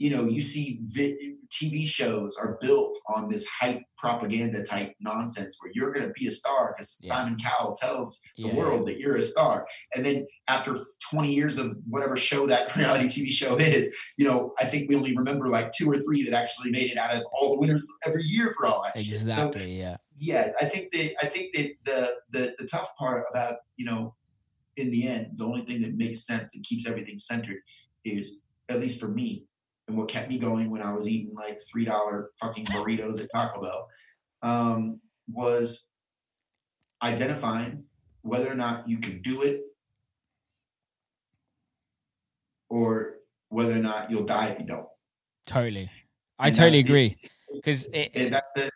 Speaker 3: you know, you see vi- TV shows are built on this hype propaganda type nonsense where you're going to be a star because yeah. Simon Cowell tells the yeah. world that you're a star. And then after 20 years of whatever show that reality TV show is, you know, I think we only remember like two or three that actually made it out of all the winners every year for all that
Speaker 2: exactly,
Speaker 3: shit. So,
Speaker 2: yeah.
Speaker 3: Yeah, I think that I think that the the the tough part about you know, in the end, the only thing that makes sense and keeps everything centered is, at least for me, and what kept me going when I was eating like three dollar fucking burritos at Taco Bell um, was identifying whether or not you can do it or whether or not you'll die if you don't.
Speaker 2: Totally, I and totally agree because
Speaker 3: that's the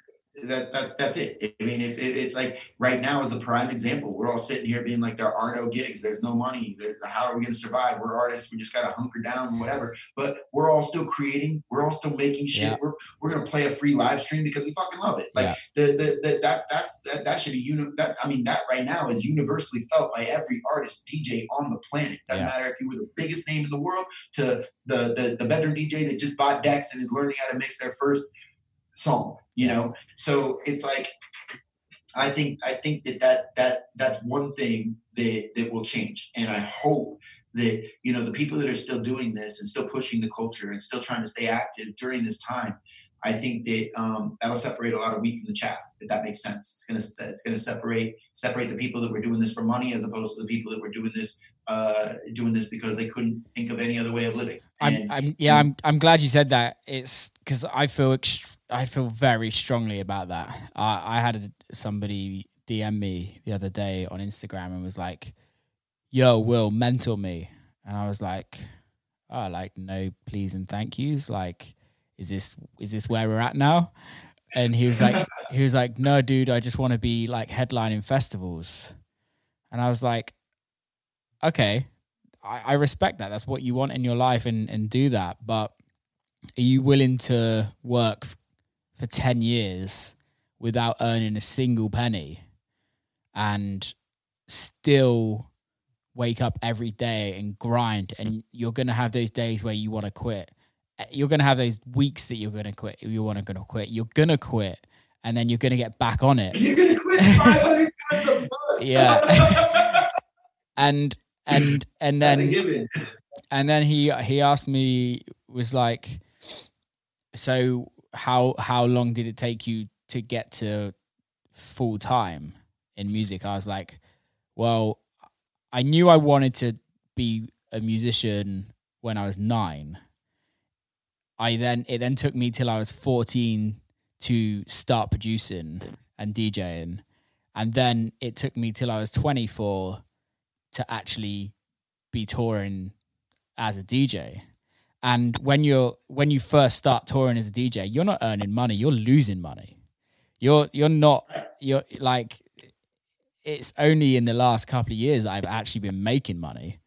Speaker 3: that, that that's it. I mean, if, if it's like right now is the prime example. We're all sitting here being like, there are no gigs, there's no money. There, how are we going to survive? We're artists. We just got to hunker down, whatever. But we're all still creating. We're all still making shit. Yeah. We're we're going to play a free live stream because we fucking love it. Like yeah. the, the, the that that's that, that should be uni- that I mean that right now is universally felt by every artist DJ on the planet. Doesn't yeah. matter if you were the biggest name in the world to the, the the bedroom DJ that just bought decks and is learning how to mix their first song you know so it's like i think i think that that that that's one thing that that will change and i hope that you know the people that are still doing this and still pushing the culture and still trying to stay active during this time i think that um, that'll separate a lot of wheat from the chaff if that makes sense it's gonna it's gonna separate separate the people that were doing this for money as opposed to the people that were doing this uh, doing this because they couldn't think of any other way of living.
Speaker 2: I'm, I'm yeah, I'm, I'm glad you said that. It's because I feel, ext- I feel very strongly about that. I, I had somebody DM me the other day on Instagram and was like, "Yo, Will, mentor me," and I was like, "Oh, like no, please and thank yous. Like, is this is this where we're at now?" And he was like, he was like, "No, dude, I just want to be like headlining festivals," and I was like okay, I, I respect that. That's what you want in your life and, and do that. But are you willing to work for 10 years without earning a single penny and still wake up every day and grind. And you're going to have those days where you want to quit. You're going to have those weeks that you're going to quit you want to going to quit. You're going to quit and then you're going to get back on it.
Speaker 3: You're going to quit 500 times a month.
Speaker 2: Yeah. And and and then and then he he asked me was like so how how long did it take you to get to full time in music? I was like well i knew i wanted to be a musician when i was 9 i then it then took me till i was 14 to start producing and djing. And then it took me till i was 24 to actually be touring as a DJ. And when you're when you first start touring as a DJ, you're not earning money, you're losing money. You're you're not you're like it's only in the last couple of years that I've actually been making money.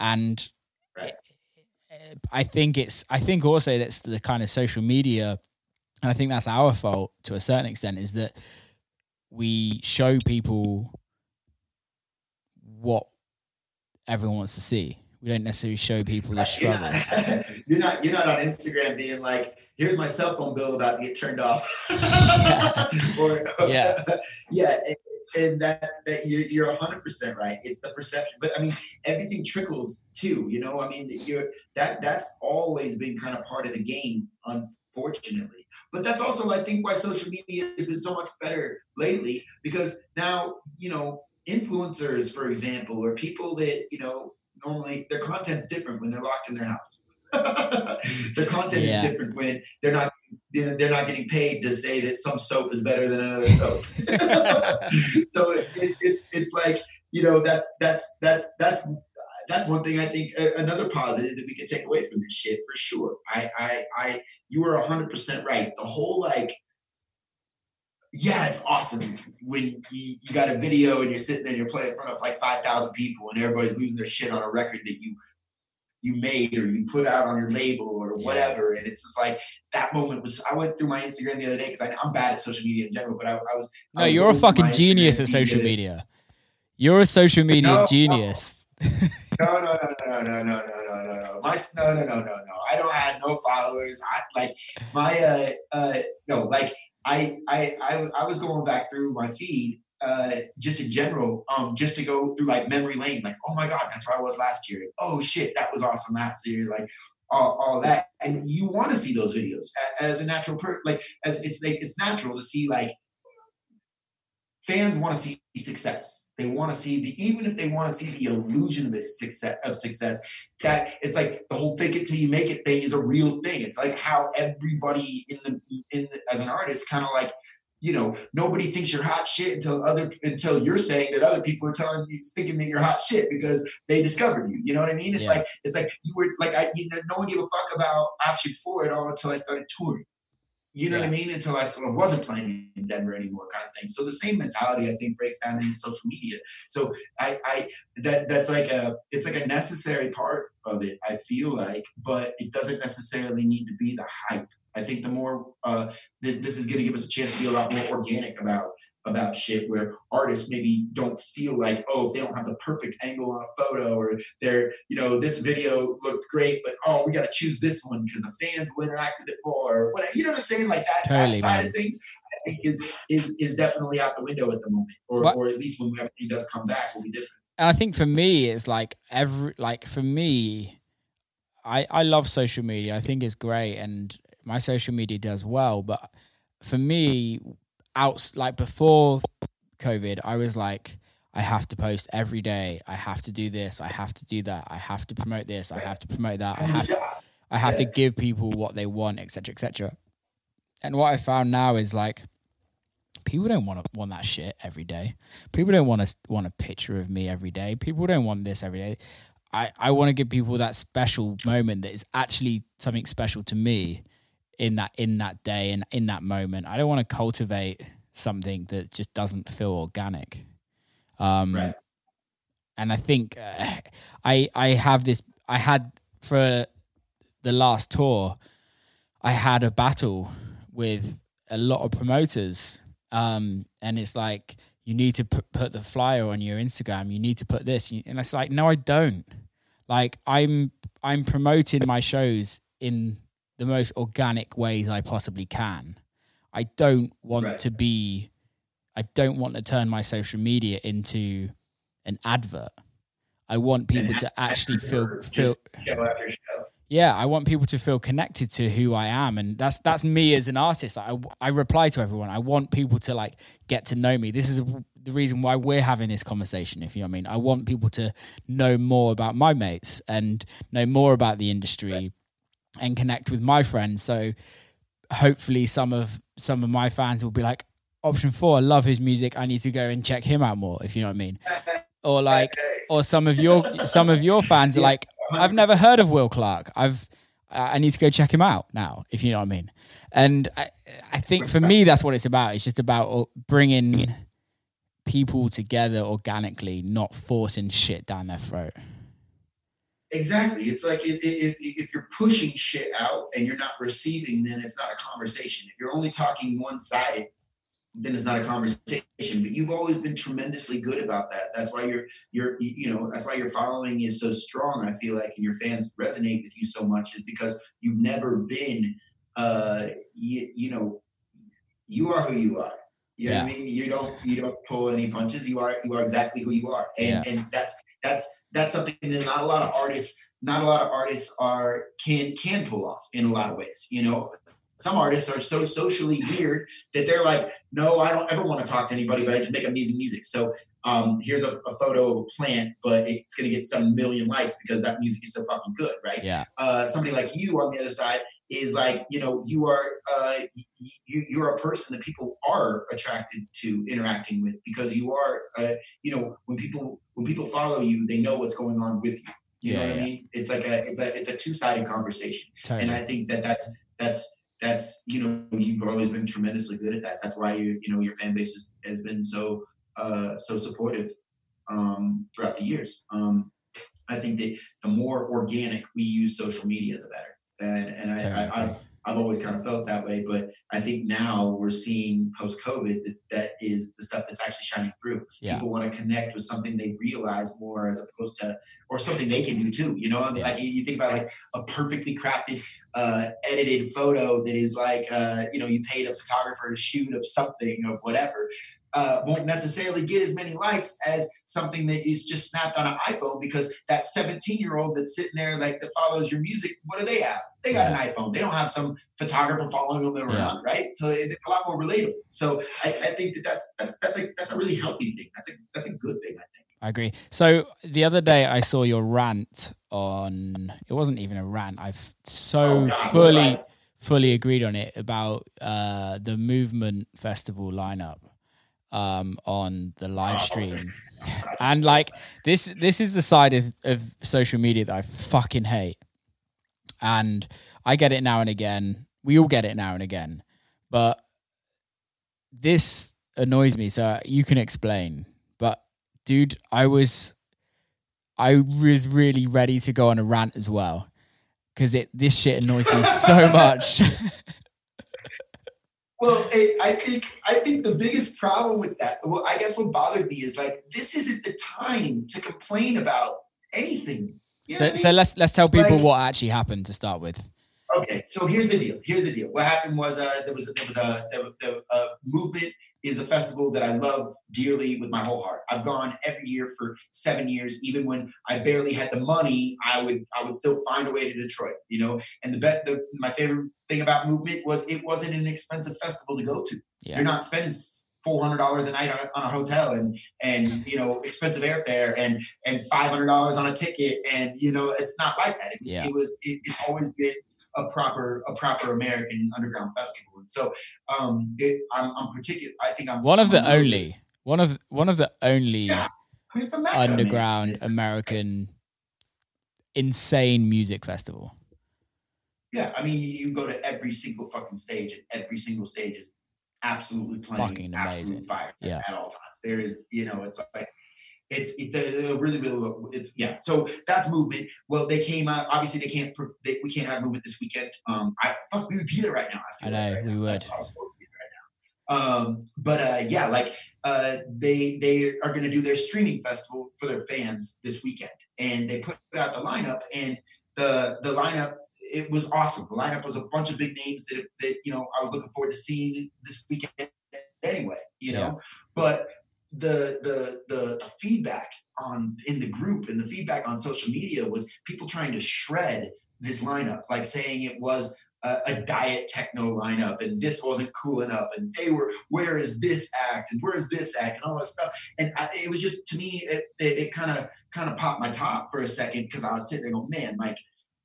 Speaker 2: And I think it's I think also that's the kind of social media and I think that's our fault to a certain extent is that we show people what everyone wants to see. We don't necessarily show people the struggles.
Speaker 3: You're not, you're not, you're not on Instagram being like, "Here's my cell phone bill about to get turned off," or yeah, yeah, and, and, that that you're you're 100 percent right. It's the perception, but I mean, everything trickles too. You know, I mean, you're that that's always been kind of part of the game, unfortunately. But that's also, I think, why social media has been so much better lately because now you know influencers, for example, or people that you know normally their content's different when they're locked in their house. their content yeah. is different when they're not they're not getting paid to say that some soap is better than another soap. so it, it, it's it's like you know that's that's that's that's that's one thing I think uh, another positive that we can take away from this shit for sure. I I I you were hundred percent right. The whole like yeah, it's awesome when you, you got a video and you're sitting there and you're playing in front of like 5,000 people and everybody's losing their shit on a record that you you made or you put out on your label or whatever. And it's just like that moment was. I went through my Instagram the other day because I'm bad at social media in general, but I, I was.
Speaker 2: No, I was you're a fucking genius at social media. You're a social media no, genius.
Speaker 3: No. no, no, no, no, no, no, no, no, no, no. My no, no, no, no, no. I don't have no followers. I like my uh uh no like I, I, I, I was going back through my feed uh, just in general, um, just to go through like memory lane, like, oh my God, that's where I was last year. Oh shit, that was awesome last year. Like all, all that. And you want to see those videos as a natural per like as it's like it's natural to see like fans want to see success. They want to see the even if they want to see the illusion of success of success. That it's like the whole fake it till you make it thing is a real thing. It's like how everybody in the in the, as an artist kind of like you know nobody thinks you're hot shit until other until you're saying that other people are telling you thinking that you're hot shit because they discovered you. You know what I mean? It's yeah. like it's like you were like I you know no one gave a fuck about option four at all until I started touring You know what I mean? Until I wasn't playing in Denver anymore, kind of thing. So the same mentality I think breaks down in social media. So I, I that that's like a it's like a necessary part of it. I feel like, but it doesn't necessarily need to be the hype. I think the more uh, th- this is going to give us a chance to be a lot more organic about about shit where artists maybe don't feel like oh if they don't have the perfect angle on a photo or they're you know this video looked great but oh we got to choose this one because the fans will interact with it more or whatever you know what i'm saying like that,
Speaker 2: Totally,
Speaker 3: that side
Speaker 2: man.
Speaker 3: of things i think is is is definitely out the window at the moment or,
Speaker 2: What-
Speaker 3: or at least when everything does come back will be different
Speaker 2: and I think for me, it's like every like for me, I I love social media. I think it's great, and my social media does well. But for me, out like before COVID, I was like, I have to post every day. I have to do this. I have to do that. I have to promote this. I have to promote that. I have
Speaker 3: yeah.
Speaker 2: I have to give people what they want, etc., etc. And what I found now is like people don't want to want that shit every day. People don't want to want a picture of me every day. People don't want this every day. I I want to give people that special moment that is actually something special to me in that in that day and in that moment. I don't want to cultivate something that just doesn't feel organic. Um,
Speaker 3: Right.
Speaker 2: And I think uh, I I have this. I had for the last tour, I had a battle with a lot of promoters, um, and it's like you need to put, put the flyer on your Instagram. You need to put this, and it's like no, I don't. Like I'm I'm promoting my shows in the most organic ways I possibly can. I don't want
Speaker 3: Right.
Speaker 2: to be. I don't want to turn my social media into an advert. I want people to actually feel feel
Speaker 3: show after show
Speaker 2: yeah i want people to feel connected to who i am and that's that's me as an artist i, I reply to everyone i want people to like get to know me this is the reason why we're having this conversation if you know what i mean i want people to know more about my mates and know more about the industry and connect with my friends so hopefully some of some of my fans will be like Option4 i love his music i need to go and check him out more if you know what i mean or like or some of your some of your fans are like I've never heard of Will Clarke. I've I need to go check him out now, if you know what I mean. And I, I think for me, that's what it's about. It's just about bringing people together organically, not forcing shit down their throat.
Speaker 3: Exactly. It's like if, if, if you're pushing shit out and you're not receiving, then it's not a conversation. If you're only talking one sided, then it's not a conversation. But you've always been tremendously good about that. That's why you're you're you know that's why your following is so strong. I feel like and your fans resonate with you so much is because you've never been uh you, you know you are who you are. You know what I mean? You don't you don't pull any punches. You are you are exactly who you are. And and that's that's that's something that not a lot of artists not a lot of artists are can can pull off in a lot of ways you know? Some artists are so socially weird that they're like no i don't ever want to talk to anybody but i just make amazing music. So um, here's a, a photo of a plant but it's going to get some million likes because that music is so fucking good right?
Speaker 2: Yeah.
Speaker 3: uh, somebody like you on the other side is like you know you are uh, you, you're a person that people are attracted to interacting with because you are uh, you know when people when people follow you they know what's going on with you. You know what
Speaker 2: yeah.
Speaker 3: i mean? It's like a it's a it's a two-sided conversation.
Speaker 2: Totally.
Speaker 3: and i think that that's that's that's you know you've always been tremendously good at that. That's why you you know your fan base has, has been so uh so supportive um throughout the years. Um i think that the more organic we use social media the better and and i, I, I. I've always kind of felt that way, but I think now we're seeing post COVID that that is the stuff that's actually shining through.
Speaker 2: Yeah.
Speaker 3: People want to connect with something they realize more as opposed to, or something they can do too. You know,
Speaker 2: Yeah.
Speaker 3: like you think about like a perfectly crafted, uh, edited photo that is like, uh, you know, you paid a photographer to shoot of something or whatever. Uh, won't necessarily get as many likes as something that is just snapped on an iPhone because that 17 year old that's sitting there like that follows your music, what do they have? They got an iPhone. They don't have some photographer following them around, right? So it- it's a lot more relatable. So I, I think that that's that's that's a that's a really healthy thing. That's a that's a good thing. I think.
Speaker 2: I agree. So the other day I saw your rant on. It wasn't even a rant. I've so
Speaker 3: Oh, God,
Speaker 2: fully,
Speaker 3: right.
Speaker 2: fully agreed on it about uh, the movement festival lineup um, on the live
Speaker 3: Oh.
Speaker 2: stream, and like this, this is the side of, of social media that I fucking hate, and I get it now and again. We all get it now and again, But this annoys me. So you can explain. But dude, I was I was really ready to go on a rant as well because it this shit annoys me so much.
Speaker 3: Well, it, I think I think the biggest problem with that, well, I guess what bothered me is like this isn't the time to complain about anything. You
Speaker 2: so
Speaker 3: I
Speaker 2: so
Speaker 3: mean?
Speaker 2: let's let's tell people
Speaker 3: Like-
Speaker 2: what actually happened to start with.
Speaker 3: Okay, so here's the deal. Here's the deal. What happened was uh, there was there was a there, there, uh, movement is a festival that I love dearly with my whole heart. I've gone every year for seven years. Even when I barely had the money, I would I would still find a way to Detroit. You know, and the bet the my favorite thing about movement was it wasn't an expensive festival to go to.
Speaker 2: Yeah.
Speaker 3: You're not spending four hundred dollars a night on, on a hotel and and you know expensive airfare and and five hundred dollars on a ticket and you know it's not like that. It was
Speaker 2: Yeah.
Speaker 3: it was it, it's always been a proper a proper American underground festival. And so um it, I'm I'm particular. I think I'm
Speaker 2: One of the
Speaker 3: I'm
Speaker 2: only one of one of the only
Speaker 3: Yeah, I mean, the Mecca, man.
Speaker 2: underground
Speaker 3: It's-
Speaker 2: American insane music festival.
Speaker 3: Yeah, I mean, you go to every single fucking stage, and every single stage is absolutely playing
Speaker 2: Fucking
Speaker 3: absolute
Speaker 2: amazing.
Speaker 3: fire
Speaker 2: Yeah.
Speaker 3: at all times. There is, you know, it's like it's it's a, really really it's yeah. So that's movement. Well, they came out. Obviously, they can't. They, we can't have movement this weekend. Um, I fuck, we would be there right now. I,
Speaker 2: I
Speaker 3: feel like
Speaker 2: know,
Speaker 3: right
Speaker 2: we
Speaker 3: now.
Speaker 2: would.
Speaker 3: That's what I was supposed to be there right. Um, but uh, yeah, like uh, they they are going to do their streaming festival for their fans this weekend, and they put out the lineup, and the the lineup it was awesome. The lineup was a bunch of big names that that you know I was looking forward to seeing this weekend anyway. You know, but the, the the the feedback on in the group and the feedback on social media was people trying to shred this lineup, like saying it was a, a diet techno lineup and this wasn't cool enough and they were where is this act and where is this act and all that stuff and I, it was just to me it kind of kind of popped my top for a second because I was sitting there going man like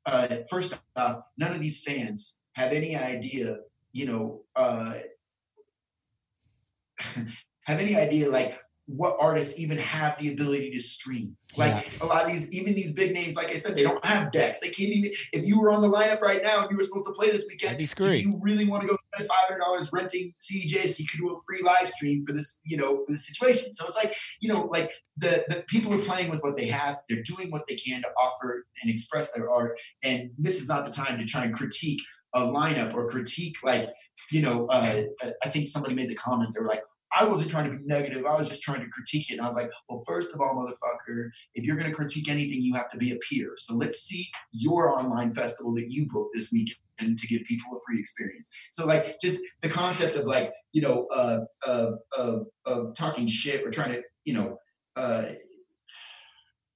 Speaker 3: uh, first off none of these fans have any idea you know uh, have any idea like what artists even have the ability to stream. Like a lot of these, even these big names, like I said, they don't have decks. They can't even. If you were on the lineup right now and you were supposed to play this weekend,
Speaker 2: be
Speaker 3: do
Speaker 2: screwed.
Speaker 3: you really want to go spend five hundred dollars renting CDJ so you could do a free live stream for this, you know, for this situation? So it's like, you know, like the the people are playing with what they have. They're doing what they can to offer and express their art. And this is not the time to try and critique a lineup or critique like, you know, uh, I think somebody made the comment. They were like. I wasn't trying to be negative. I was just trying to critique it. And I was like, well, first of all, motherfucker, if you're going to critique anything, you have to be a peer. So let's see your online festival that you booked this weekend to give people a free experience. So like just the concept of like, you know, uh, of, of, of talking shit or trying to, you know, uh,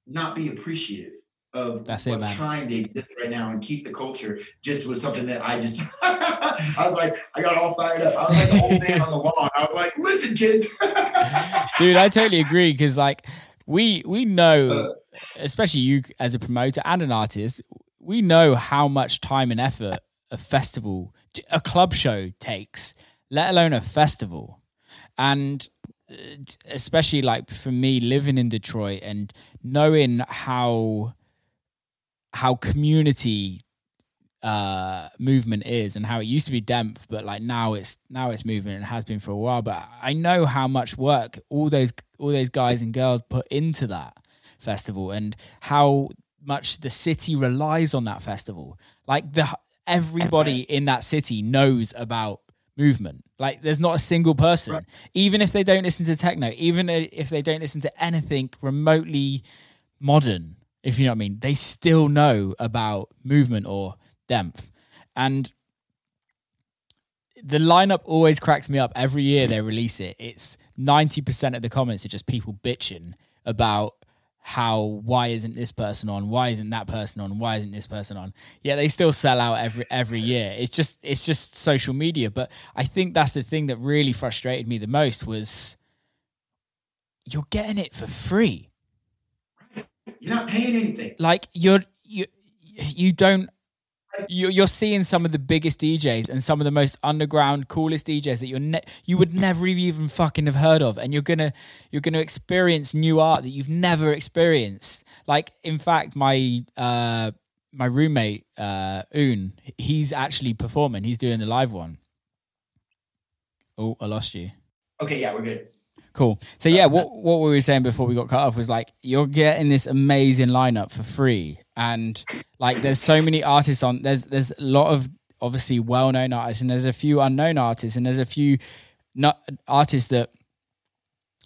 Speaker 3: not be appreciative of
Speaker 2: That's it,
Speaker 3: what's
Speaker 2: man.
Speaker 3: trying to exist right now and keep the culture just was something that I just I was like I got all fired up. I was like the old man on the lawn. I was like, listen, kids.
Speaker 2: dude i totally agree because like we we know
Speaker 3: Uh,
Speaker 2: especially you as a promoter and an artist we know how much time and effort a festival a club show takes let alone a festival and uh, especially like for me living in detroit and knowing how how community uh movement is and how it used to be DEMF but like now it's now it's movement and has been for a while. But i know how much work all those all those guys and girls put into that festival and how much the city relies on that festival. Like the everybody in that city knows about movement. Like there's not a single person.
Speaker 3: Right.
Speaker 2: even if they don't listen to techno even if they don't listen to anything remotely modern if you know what i mean. They still know about movement or DEMF. and the lineup always cracks me up. Every year they release it it's 90% of the comments are just people bitching about how why isn't this person on? Why isn't that person on? Why isn't this person on? Yeah they still sell out every every year. It's just it's just social media. But i think that's the thing that really frustrated me the most was you're getting it for free
Speaker 3: You're not paying anything.
Speaker 2: like you're you you don't you're, you're seeing some of the biggest DJs and some of the most underground, coolest DJs that you're ne- you would never even fucking have heard of, and you're gonna you're gonna experience new art that you've never experienced. Like, in fact, my uh my roommate uh Un, he's actually performing. He's doing the live one, Oh, I lost you.
Speaker 3: Okay, yeah, we're good.
Speaker 2: Cool. So yeah, what what we were saying before we got cut off was like you're getting this amazing lineup for free, and like there's so many artists on. There's there's a lot of obviously well known artists, and there's a few unknown artists, and there's a few not artists that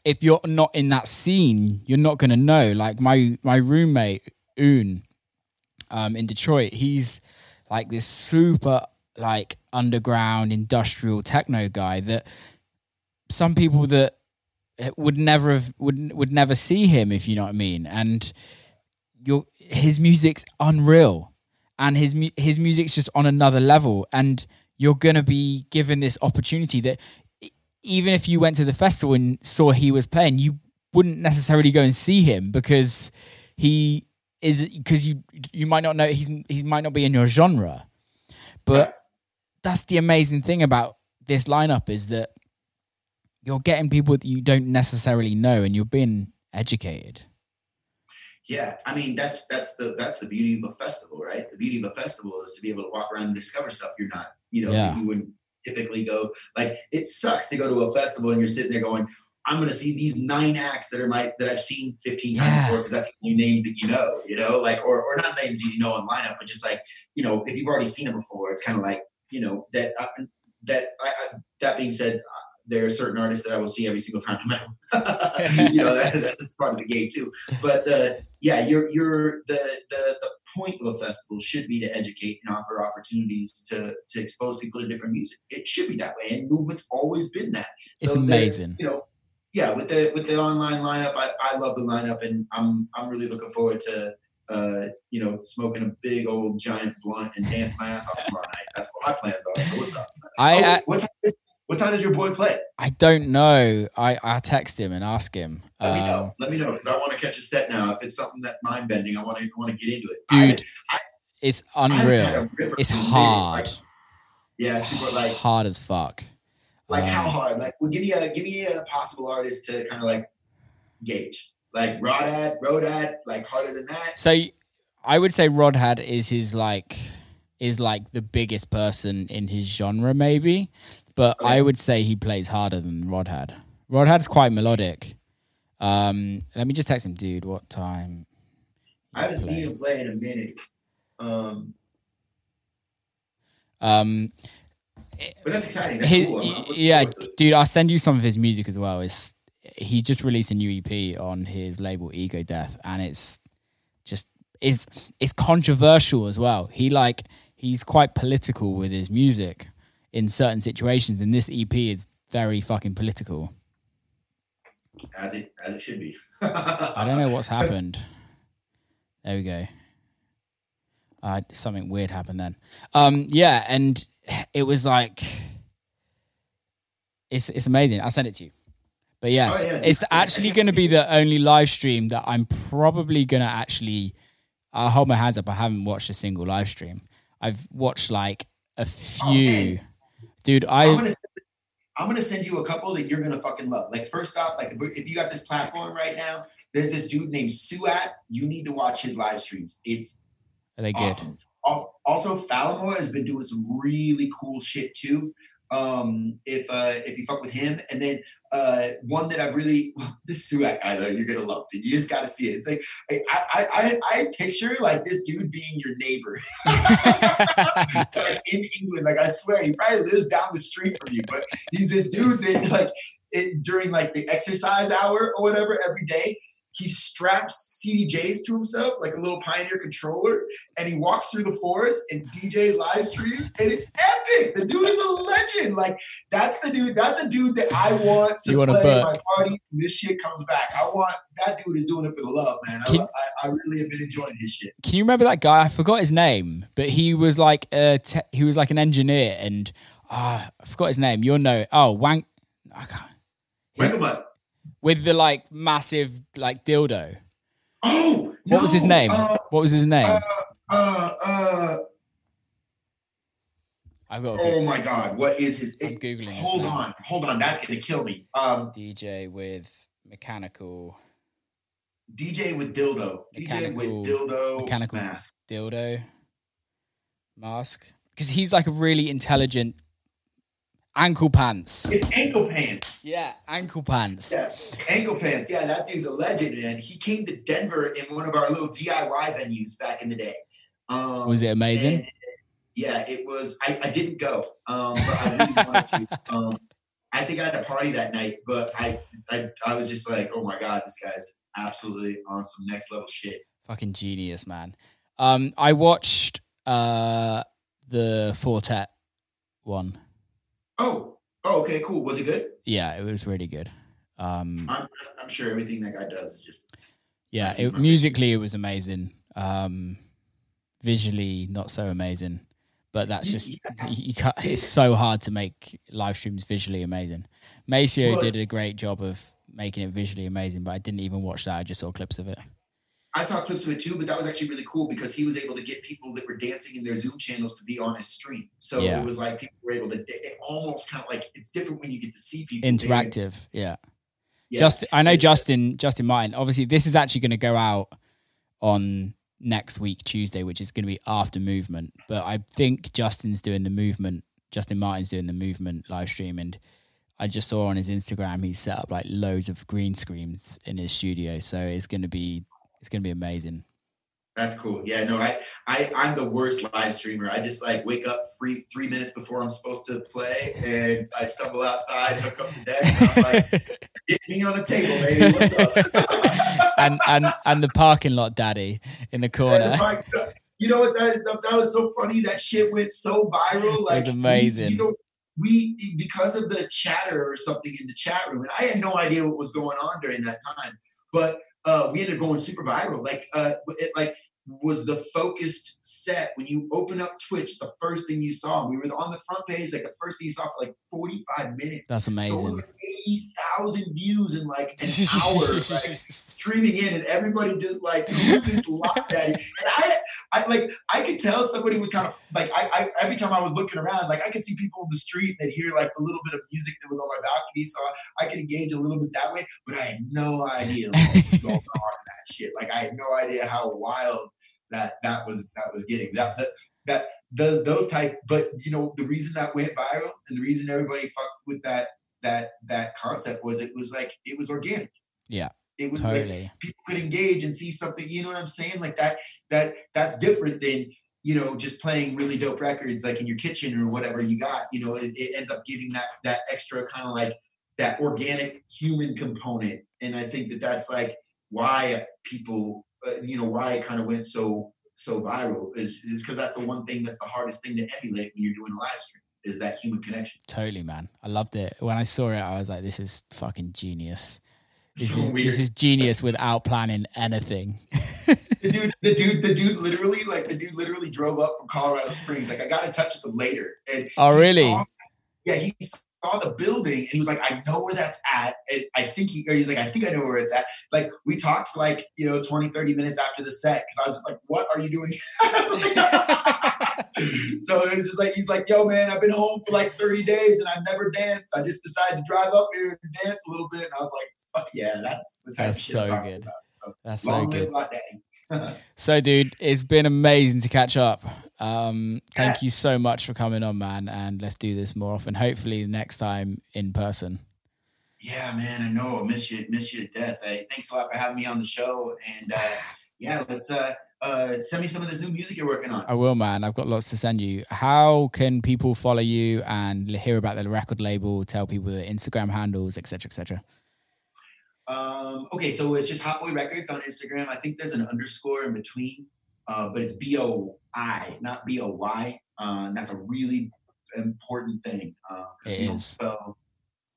Speaker 2: if you're not in that scene, you're not gonna know. Like my my roommate Un, um, in Detroit, he's like this super like underground industrial techno guy that some people that would never have would would never see him if you know what I mean. And your his music's unreal, and his his music's just on another level. And you're gonna be given this opportunity that even if you went to the festival and saw he was playing, you wouldn't necessarily go and see him because he is because you you might not know he's he might not be in your genre, but that's the amazing thing about this lineup is that you're getting people that you don't necessarily know and you're being educated.
Speaker 3: Yeah, I mean that's that's the that's the beauty of a festival, right? The beauty of a festival is to be able to walk around and discover stuff you're not, you know,
Speaker 2: Yeah.
Speaker 3: you wouldn't typically go. Like it sucks to go to a festival and you're sitting there going, I'm gonna see these nine acts that are my that I've seen 15
Speaker 2: Yeah.
Speaker 3: times before because that's the only names that you know, you know, like or or not names that you know on lineup, but just like you know, if you've already seen them before, it's kind of like you know that uh, that I, I, that being said, there are certain artists that I will see every single time, no matter. you know, that, that's part of the game too. But uh, yeah, you're you're the, the the point of a festival should be to educate and offer opportunities to to expose people to different music. It should be that way, and movement's always been that.
Speaker 2: It's
Speaker 3: So the-
Speaker 2: amazing.
Speaker 3: you know, yeah, with the with the online lineup, I, I love the lineup, and I'm I'm really looking forward to uh, you know smoking a big old giant blunt and dance my ass off tomorrow night. That's what my plans are. So what's up?
Speaker 2: I
Speaker 3: Oh,
Speaker 2: I,
Speaker 3: what time is, what time does your boy play?
Speaker 2: I don't know. I I text him and ask him.
Speaker 3: Let me
Speaker 2: Um,
Speaker 3: know. Let me know because I want to catch a set now. If it's something that mind bending, I want to want to get into it.
Speaker 2: Dude,
Speaker 3: I,
Speaker 2: it's
Speaker 3: I haven't
Speaker 2: unreal. It's
Speaker 3: in a minute,
Speaker 2: hard.
Speaker 3: like- yeah,
Speaker 2: It's
Speaker 3: super like
Speaker 2: hard as fuck.
Speaker 3: like how
Speaker 2: Um,
Speaker 3: hard? Like, well, give me a give me a possible artist to kind of like gauge. Like Rodhad, Rodhad, like harder than that.
Speaker 2: So I would say Rodhad is his like is like the biggest person in his genre, maybe. But I would say he plays harder than Rodhad. Rodhad's quite melodic. Um, let me just text him, dude. What time?
Speaker 3: I haven't seen him play in a minute. Um,
Speaker 2: Um,
Speaker 3: but that's exciting. That's
Speaker 2: his,
Speaker 3: cool. I'm- I'm looking
Speaker 2: yeah,
Speaker 3: forward to it.
Speaker 2: dude. I'll send you some of his music as well. It's he just released a new EP on his label Ego Death, and it's just it's it's controversial as well. He like he's quite political with his music in certain situations, and this EP is very fucking political.
Speaker 3: as it as it should be.
Speaker 2: I don't know what's happened. There we go. Uh, something weird happened then. Um, yeah, and it was like it's it's amazing. I'll send it to you. But yes,
Speaker 3: Oh, yeah,
Speaker 2: it's actually going to be the only live stream that I'm probably going to actually. I'll hold my hands up. I haven't watched a single live stream. I've watched like a few. Dude, I
Speaker 3: I'm gonna send, I'm gonna send you a couple that you're gonna fucking love. Like first off, like if, you got this platform right now, there's this dude named Suat. You need to watch his live streams. It's
Speaker 2: are they good?
Speaker 3: awesome. Also, also Falamore has been doing some really cool shit too. Um, if uh, if you fuck with him, and then uh, one that I've really this Suat guy though, you're gonna love, dude. You just gotta see it. It's like I I I, I picture like this dude being your neighbor. like in England. Like I swear, he probably lives down the street from you, but he's this dude that like it, during like the exercise hour or whatever every day. He straps CDJs to himself like a little Pioneer controller, and he walks through the forest and DJ live stream, and it's epic. The dude is a legend. Like that's the dude. That's a dude that I want to
Speaker 2: You
Speaker 3: play at my party. This shit comes back. I want that dude is doing it for the love, man. I, I, I really have been enjoying his shit.
Speaker 2: Can you remember that guy? I forgot his name, but he was like a te- he was like an engineer, and ah, I forgot his name. You'll know. Oh, Wank. I can't.
Speaker 3: Winklebutt.
Speaker 2: With the like massive like dildo.
Speaker 3: Oh,
Speaker 2: What was his name?
Speaker 3: Uh,
Speaker 2: What was his name?
Speaker 3: uh, uh, uh,
Speaker 2: I've got
Speaker 3: oh my God, what is his?
Speaker 2: I'm googling.
Speaker 3: hold on, hold on, that's gonna kill me. Um,
Speaker 2: DJ with mechanical
Speaker 3: DJ with dildo, DJ with dildo
Speaker 2: mechanical-
Speaker 3: mask.
Speaker 2: dildo mask because he's like a really intelligent ankle pants.
Speaker 3: It's ankle pants.
Speaker 2: Yeah, ankle pants.
Speaker 3: Yeah, ankle pants. Yeah, that dude's a legend, and he came to Denver in one of our little DIY venues back in the day. Um,
Speaker 2: Was it amazing?
Speaker 3: and, yeah, it was. I, I didn't go, um, but I really wanted to. Um, I think I had a party that night, but I, I I was just like, oh my god, this guy's absolutely on some next level shit.
Speaker 2: Fucking genius, man. Um, I watched uh the Four Tet one.
Speaker 3: Oh, oh, okay, cool. Was it good?
Speaker 2: Yeah, it was really good. Um,
Speaker 3: I'm, I'm sure everything that guy does is just
Speaker 2: yeah, it, musically it was amazing. Um, visually not so amazing, but that's just
Speaker 3: yeah.
Speaker 2: you, you it's so hard to make live streams visually amazing. Maceo
Speaker 3: Well-
Speaker 2: did a great job of making it visually amazing, but I didn't even watch that. I just saw clips of it.
Speaker 3: I saw clips of it too, but that was actually really cool because he was able to get people that were dancing in their Zoom channels to be on his stream. So
Speaker 2: Yeah.
Speaker 3: it was like people were able to. It almost kind of like it's different when you get to see people dance.
Speaker 2: Interactive, yeah.
Speaker 3: Yeah.
Speaker 2: Just I know Justin Justin Martin. Obviously, this is actually going to go out on next week Tuesday, which is going to be after movement. But I think Justin's doing the movement. Justin Martin's doing the movement live stream, and I just saw on his Instagram he's set up like loads of green screens in his studio. So it's going to be it's going to be amazing.
Speaker 3: That's cool. Yeah, no, I, I, I'm the worst live streamer. I just like wake up three, three minutes before I'm supposed to play, and I stumble outside, hook up the deck, and I'm like, "Get me on the table, baby. What's up?"
Speaker 2: and and and the parking lot daddy in the corner.
Speaker 3: You know what? That, that, that was so funny. That shit went so viral. Like, it
Speaker 2: was amazing.
Speaker 3: You know, we because of the chatter or something in the chat room, and I had no idea what was going on during that time. But uh, we ended up going super viral. Like, uh, it like was the focused set when you open up Twitch. The first thing you saw, we were on the front page. Like the first thing you saw for like 45 minutes.
Speaker 2: That's
Speaker 3: So it was
Speaker 2: amazing.
Speaker 3: like 80,000 views in like an hour. like, streaming in and everybody just like who's this lock daddy and i i like i could tell somebody was kind of like I, I every time i was looking around like i could see people in the street that hear like a little bit of music that was on my balcony so i, I could engage a little bit that way but i had no idea what was going on shit. Like i had no idea how wild that that was that was getting. That that, that the, those type but you know the reason that went viral and the reason everybody fucked with that that that concept was it was like it was organic.
Speaker 2: Yeah,
Speaker 3: it was like people could engage and see something you know what i'm saying? Like that that that's different than you know just playing really dope records like in your kitchen or whatever you got you know? It, it ends up giving that that extra kind of like that organic human component and i think that that's like why people uh, you know why it kind of went so so viral is is because that's the one thing that's the hardest thing to emulate when you're doing a live stream is that human connection
Speaker 2: Totally, man. I loved it. When I saw it, I was like, this is fucking genius. This
Speaker 3: So
Speaker 2: is
Speaker 3: weird.
Speaker 2: this is genius without planning anything.
Speaker 3: the dude, the dude, the dude literally, like the dude literally drove up from Colorado Springs. Like I got in touch with him later. And
Speaker 2: Oh, really?
Speaker 3: saw- yeah, he saw the building and he was like, I know where that's at. And I think he, or he's like, I think I know where it's at. Like we talked for like, you know, 20, 30 minutes after the set. Cause I was just like, what are you doing? so it was just like, he's like, yo, man, I've been home for like 30 days and I've never danced. I just decided to drive up here and dance a little bit. And I was like, fuck yeah, that's the type
Speaker 2: That's
Speaker 3: of shit
Speaker 2: so good.
Speaker 3: about.
Speaker 2: That's so good.
Speaker 3: Live Lot Daddy.
Speaker 2: So, dude, it's been amazing to catch up. Um, thank
Speaker 3: Yeah.
Speaker 2: you so much for coming on, man. And let's do this more often. Hopefully, next time in person.
Speaker 3: Yeah, man, I know. I miss you, miss you to death. Hey, thanks a lot for having me on the show. And uh, yeah, let's uh, uh, send me some of this new music you're working on.
Speaker 2: I will, man. I've got lots to send you. How can people follow you and hear about the record label? Tell people the Instagram handles, etc., etc.
Speaker 3: Um, okay, so it's just HotBoi Records on Instagram. I think there's an underscore in between, uh, but it's B O I, not B O Y. Uh, that's a really important thing. Uh,
Speaker 2: It is.
Speaker 3: spell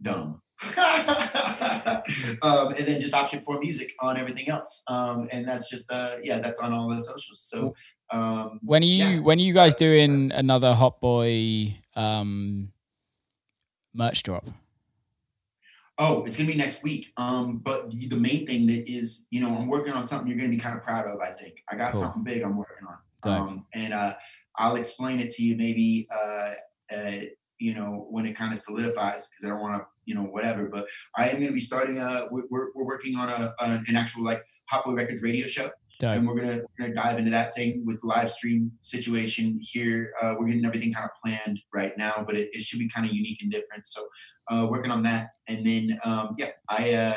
Speaker 3: dumb. um, and then just Option4 music on everything else. Um, and that's just uh, yeah, that's on all the socials. So um,
Speaker 2: When are you
Speaker 3: Yeah.
Speaker 2: when are you guys doing another HotBoi um, merch drop?
Speaker 3: Oh, it's gonna be next week. Um, but the, the main thing that is, you know, I'm working on something you're gonna be kind of proud of. I think I got
Speaker 2: Cool.
Speaker 3: something big I'm working on. Um, and uh, I'll explain it to you maybe, uh, uh, you know, when it kind of solidifies because I don't want to, you know, whatever. But I am gonna be starting. A, we're we're we're working on a, an an actual like HotBoi Records radio show.
Speaker 2: Dope.
Speaker 3: and we're gonna we're gonna dive into that thing with the live stream situation here. Uh, we're getting everything kind of planned right now, but it, it should be kind of unique and different. So uh, working on that, and then um, yeah, I uh,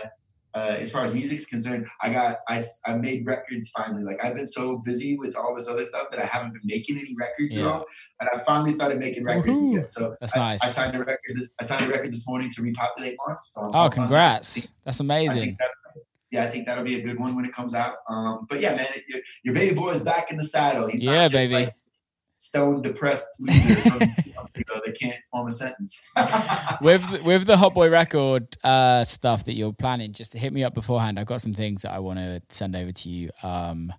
Speaker 3: uh, as far as music's concerned, I got I, I made records finally. Like I've been so busy with all this other stuff that I haven't been making any records at all, and I finally started making records
Speaker 2: Woohoo.
Speaker 3: again. So
Speaker 2: That's
Speaker 3: I,
Speaker 2: nice.
Speaker 3: I signed a record. I signed a record this morning to repopulate Mars. So
Speaker 2: Oh, congrats. That's amazing.
Speaker 3: yeah, I think that'll be a good one when it comes out. Um, but yeah, man, your, your baby boy is back in the saddle. He's
Speaker 2: Yeah, baby.
Speaker 3: like stone depressed loser from, you know, that can't form a sentence.
Speaker 2: with the- with the HotBoi record uh, stuff that you're planning, just hit me up beforehand. I've got some things that I want to send over to you, um,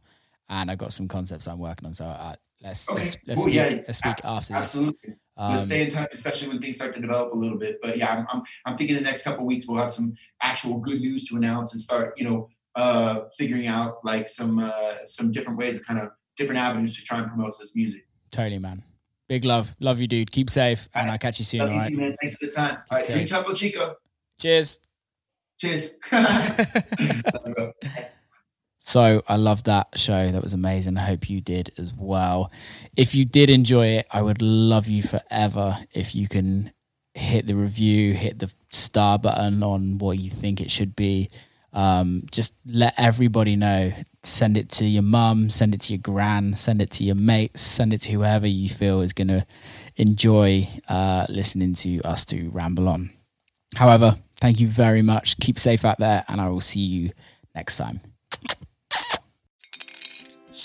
Speaker 2: and I've got some concepts I'm working on. So uh, let's
Speaker 3: Okay.
Speaker 2: let's let's
Speaker 3: Cool,
Speaker 2: speak,
Speaker 3: yeah,
Speaker 2: let's speak after this.
Speaker 3: Absolutely.
Speaker 2: Um,
Speaker 3: Let's stay in touch, especially when things start to develop a little bit. But yeah, I'm, I'm, I'm thinking the next couple of weeks we'll have some actual good news to announce and start, you know, uh, figuring out like some uh, some different ways of kind of different avenues to try and promote this music.
Speaker 2: Totally, man. Big love, love you, dude. Keep safe, and
Speaker 3: Alright.
Speaker 2: I'll catch you soon.
Speaker 3: Love
Speaker 2: All
Speaker 3: you
Speaker 2: right.
Speaker 3: man. Thanks for the time. All right, drink. Topo Chico.
Speaker 2: Cheers.
Speaker 3: Cheers. You.
Speaker 2: So I love that show. That was amazing. I hope you did as well. If you did enjoy it, I would love you forever if you can hit the review, hit the star button on what you think it should be. Um, just let everybody know. Send it to your mum, send it to your gran, send it to your mates, send it to whoever you feel is going to enjoy uh, listening to us to ramble on. However, thank you very much. Keep safe out there, and I will see you next time.